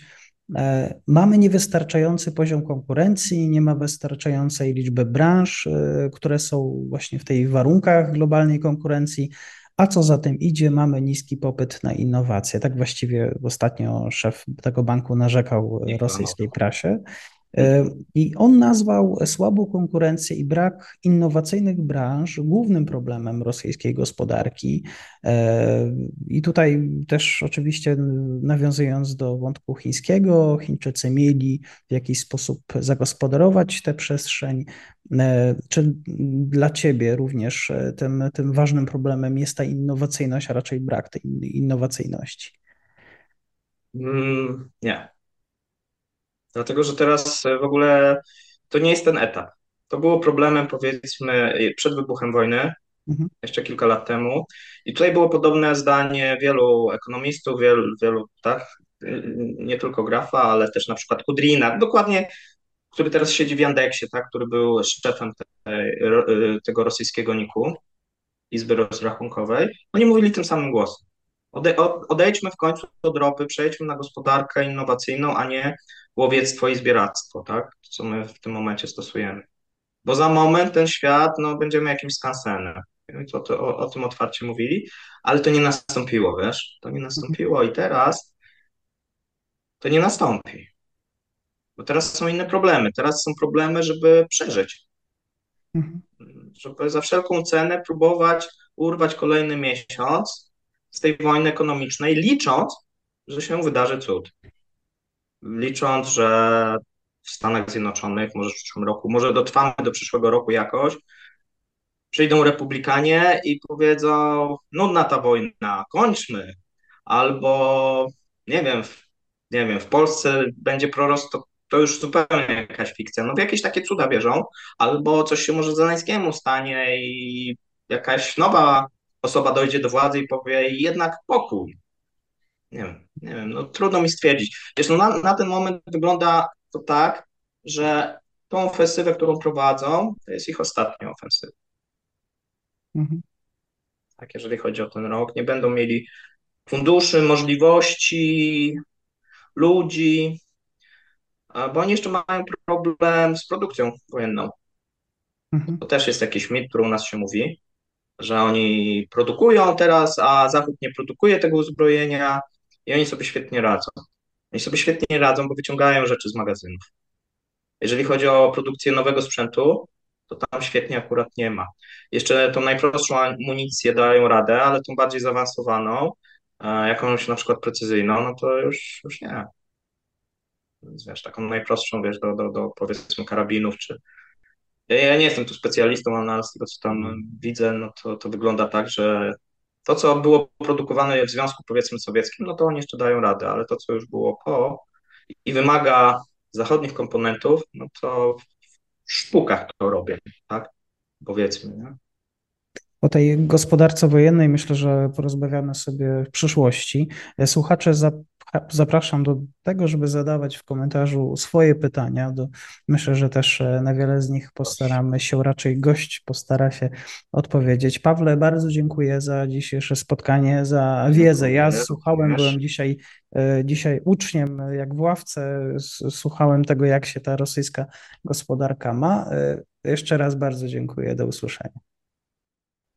mamy niewystarczający poziom konkurencji, nie ma wystarczającej liczby branż, które są właśnie w tych warunkach globalnej konkurencji, a co za tym idzie, mamy niski popyt na innowacje. Tak właściwie ostatnio szef tego banku narzekał rosyjskiej prasie. E, I on nazwał słabą konkurencję i brak innowacyjnych branż głównym problemem rosyjskiej gospodarki. E, I tutaj też oczywiście nawiązując do wątku chińskiego, Chińczycy mieli w jakiś sposób zagospodarować tę przestrzeń. E, czy dla Ciebie również tym, tym ważnym problemem jest ta innowacyjność, a raczej brak tej innowacyjności? Mm, nie. Dlatego, że teraz w ogóle to nie jest ten etap. To było problemem, powiedzmy, przed wybuchem wojny, mhm. jeszcze kilka lat temu. I tutaj było podobne zdanie wielu ekonomistów, wielu, wielu tak, nie tylko Grafa, ale też na przykład Kudrina, dokładnie, który teraz siedzi w Yandexie, tak, który był szefem tej, tego rosyjskiego NIK-u, Izby Rozrachunkowej. Oni mówili tym samym głosem. Ode, odejdźmy w końcu od ropy, przejdźmy na gospodarkę innowacyjną, a nie łowiectwo i zbieractwo, tak? Co my w tym momencie stosujemy. Bo za moment ten świat, no, będziemy jakimś skansenem. To, o, o tym otwarcie mówili, ale to nie nastąpiło, wiesz? To nie nastąpiło i teraz to nie nastąpi. Bo teraz są inne problemy. Teraz są problemy, żeby przeżyć. Żeby za wszelką cenę próbować urwać kolejny miesiąc z tej wojny ekonomicznej, licząc, że się wydarzy cud licząc, że w Stanach Zjednoczonych, może w przyszłym roku, może dotrwamy do przyszłego roku jakoś, przyjdą republikanie i powiedzą, nudna ta wojna, kończmy. Albo, nie wiem, w, nie wiem, w Polsce będzie prorost, to, to już zupełnie jakaś fikcja. No w jakieś takie cuda wierzą, albo coś się może Zeleńskiemu stanie i jakaś nowa osoba dojdzie do władzy i powie jednak pokój. Nie wiem, nie wiem, no trudno mi stwierdzić. Wiesz, no na, na ten moment wygląda to tak, że tą ofensywę, którą prowadzą, to jest ich ostatnia ofensywa. Mhm. Tak, jeżeli chodzi o ten rok, nie będą mieli funduszy, możliwości, ludzi, bo oni jeszcze mają problem z produkcją wojenną. Mhm. To też jest jakiś mit, który u nas się mówi, że oni produkują teraz, a Zachód nie produkuje tego uzbrojenia, i oni sobie świetnie radzą. Oni sobie świetnie radzą, bo wyciągają rzeczy z magazynów. Jeżeli chodzi o produkcję nowego sprzętu, to tam świetnie akurat nie ma. Jeszcze tą najprostszą amunicję dają radę, ale tą bardziej zaawansowaną, e, jakąś na przykład precyzyjną, no to już, już nie. Więc wiesz, taką najprostszą, wiesz, do, do, do powiedzmy karabinów, czy ja nie jestem tu specjalistą, ale z tego, co tam widzę, no to, to wygląda tak, że to, co było produkowane w Związku, powiedzmy, Sowieckim, no to oni jeszcze dają radę, ale to, co już było po i wymaga zachodnich komponentów, no to w sztukach to robię, tak? Powiedzmy, nie? O tej gospodarce wojennej myślę, że porozmawiamy sobie w przyszłości. Słuchacze zapraszam do tego, żeby zadawać w komentarzu swoje pytania. Do, myślę, że też e, na wiele z nich postaramy się, raczej gość postara się odpowiedzieć. Pawle, bardzo dziękuję za dzisiejsze spotkanie, za wiedzę. Ja słuchałem, byłem dzisiaj, e, dzisiaj uczniem, jak w ławce, słuchałem tego, jak się ta rosyjska gospodarka ma. E, jeszcze raz bardzo dziękuję. Do usłyszenia.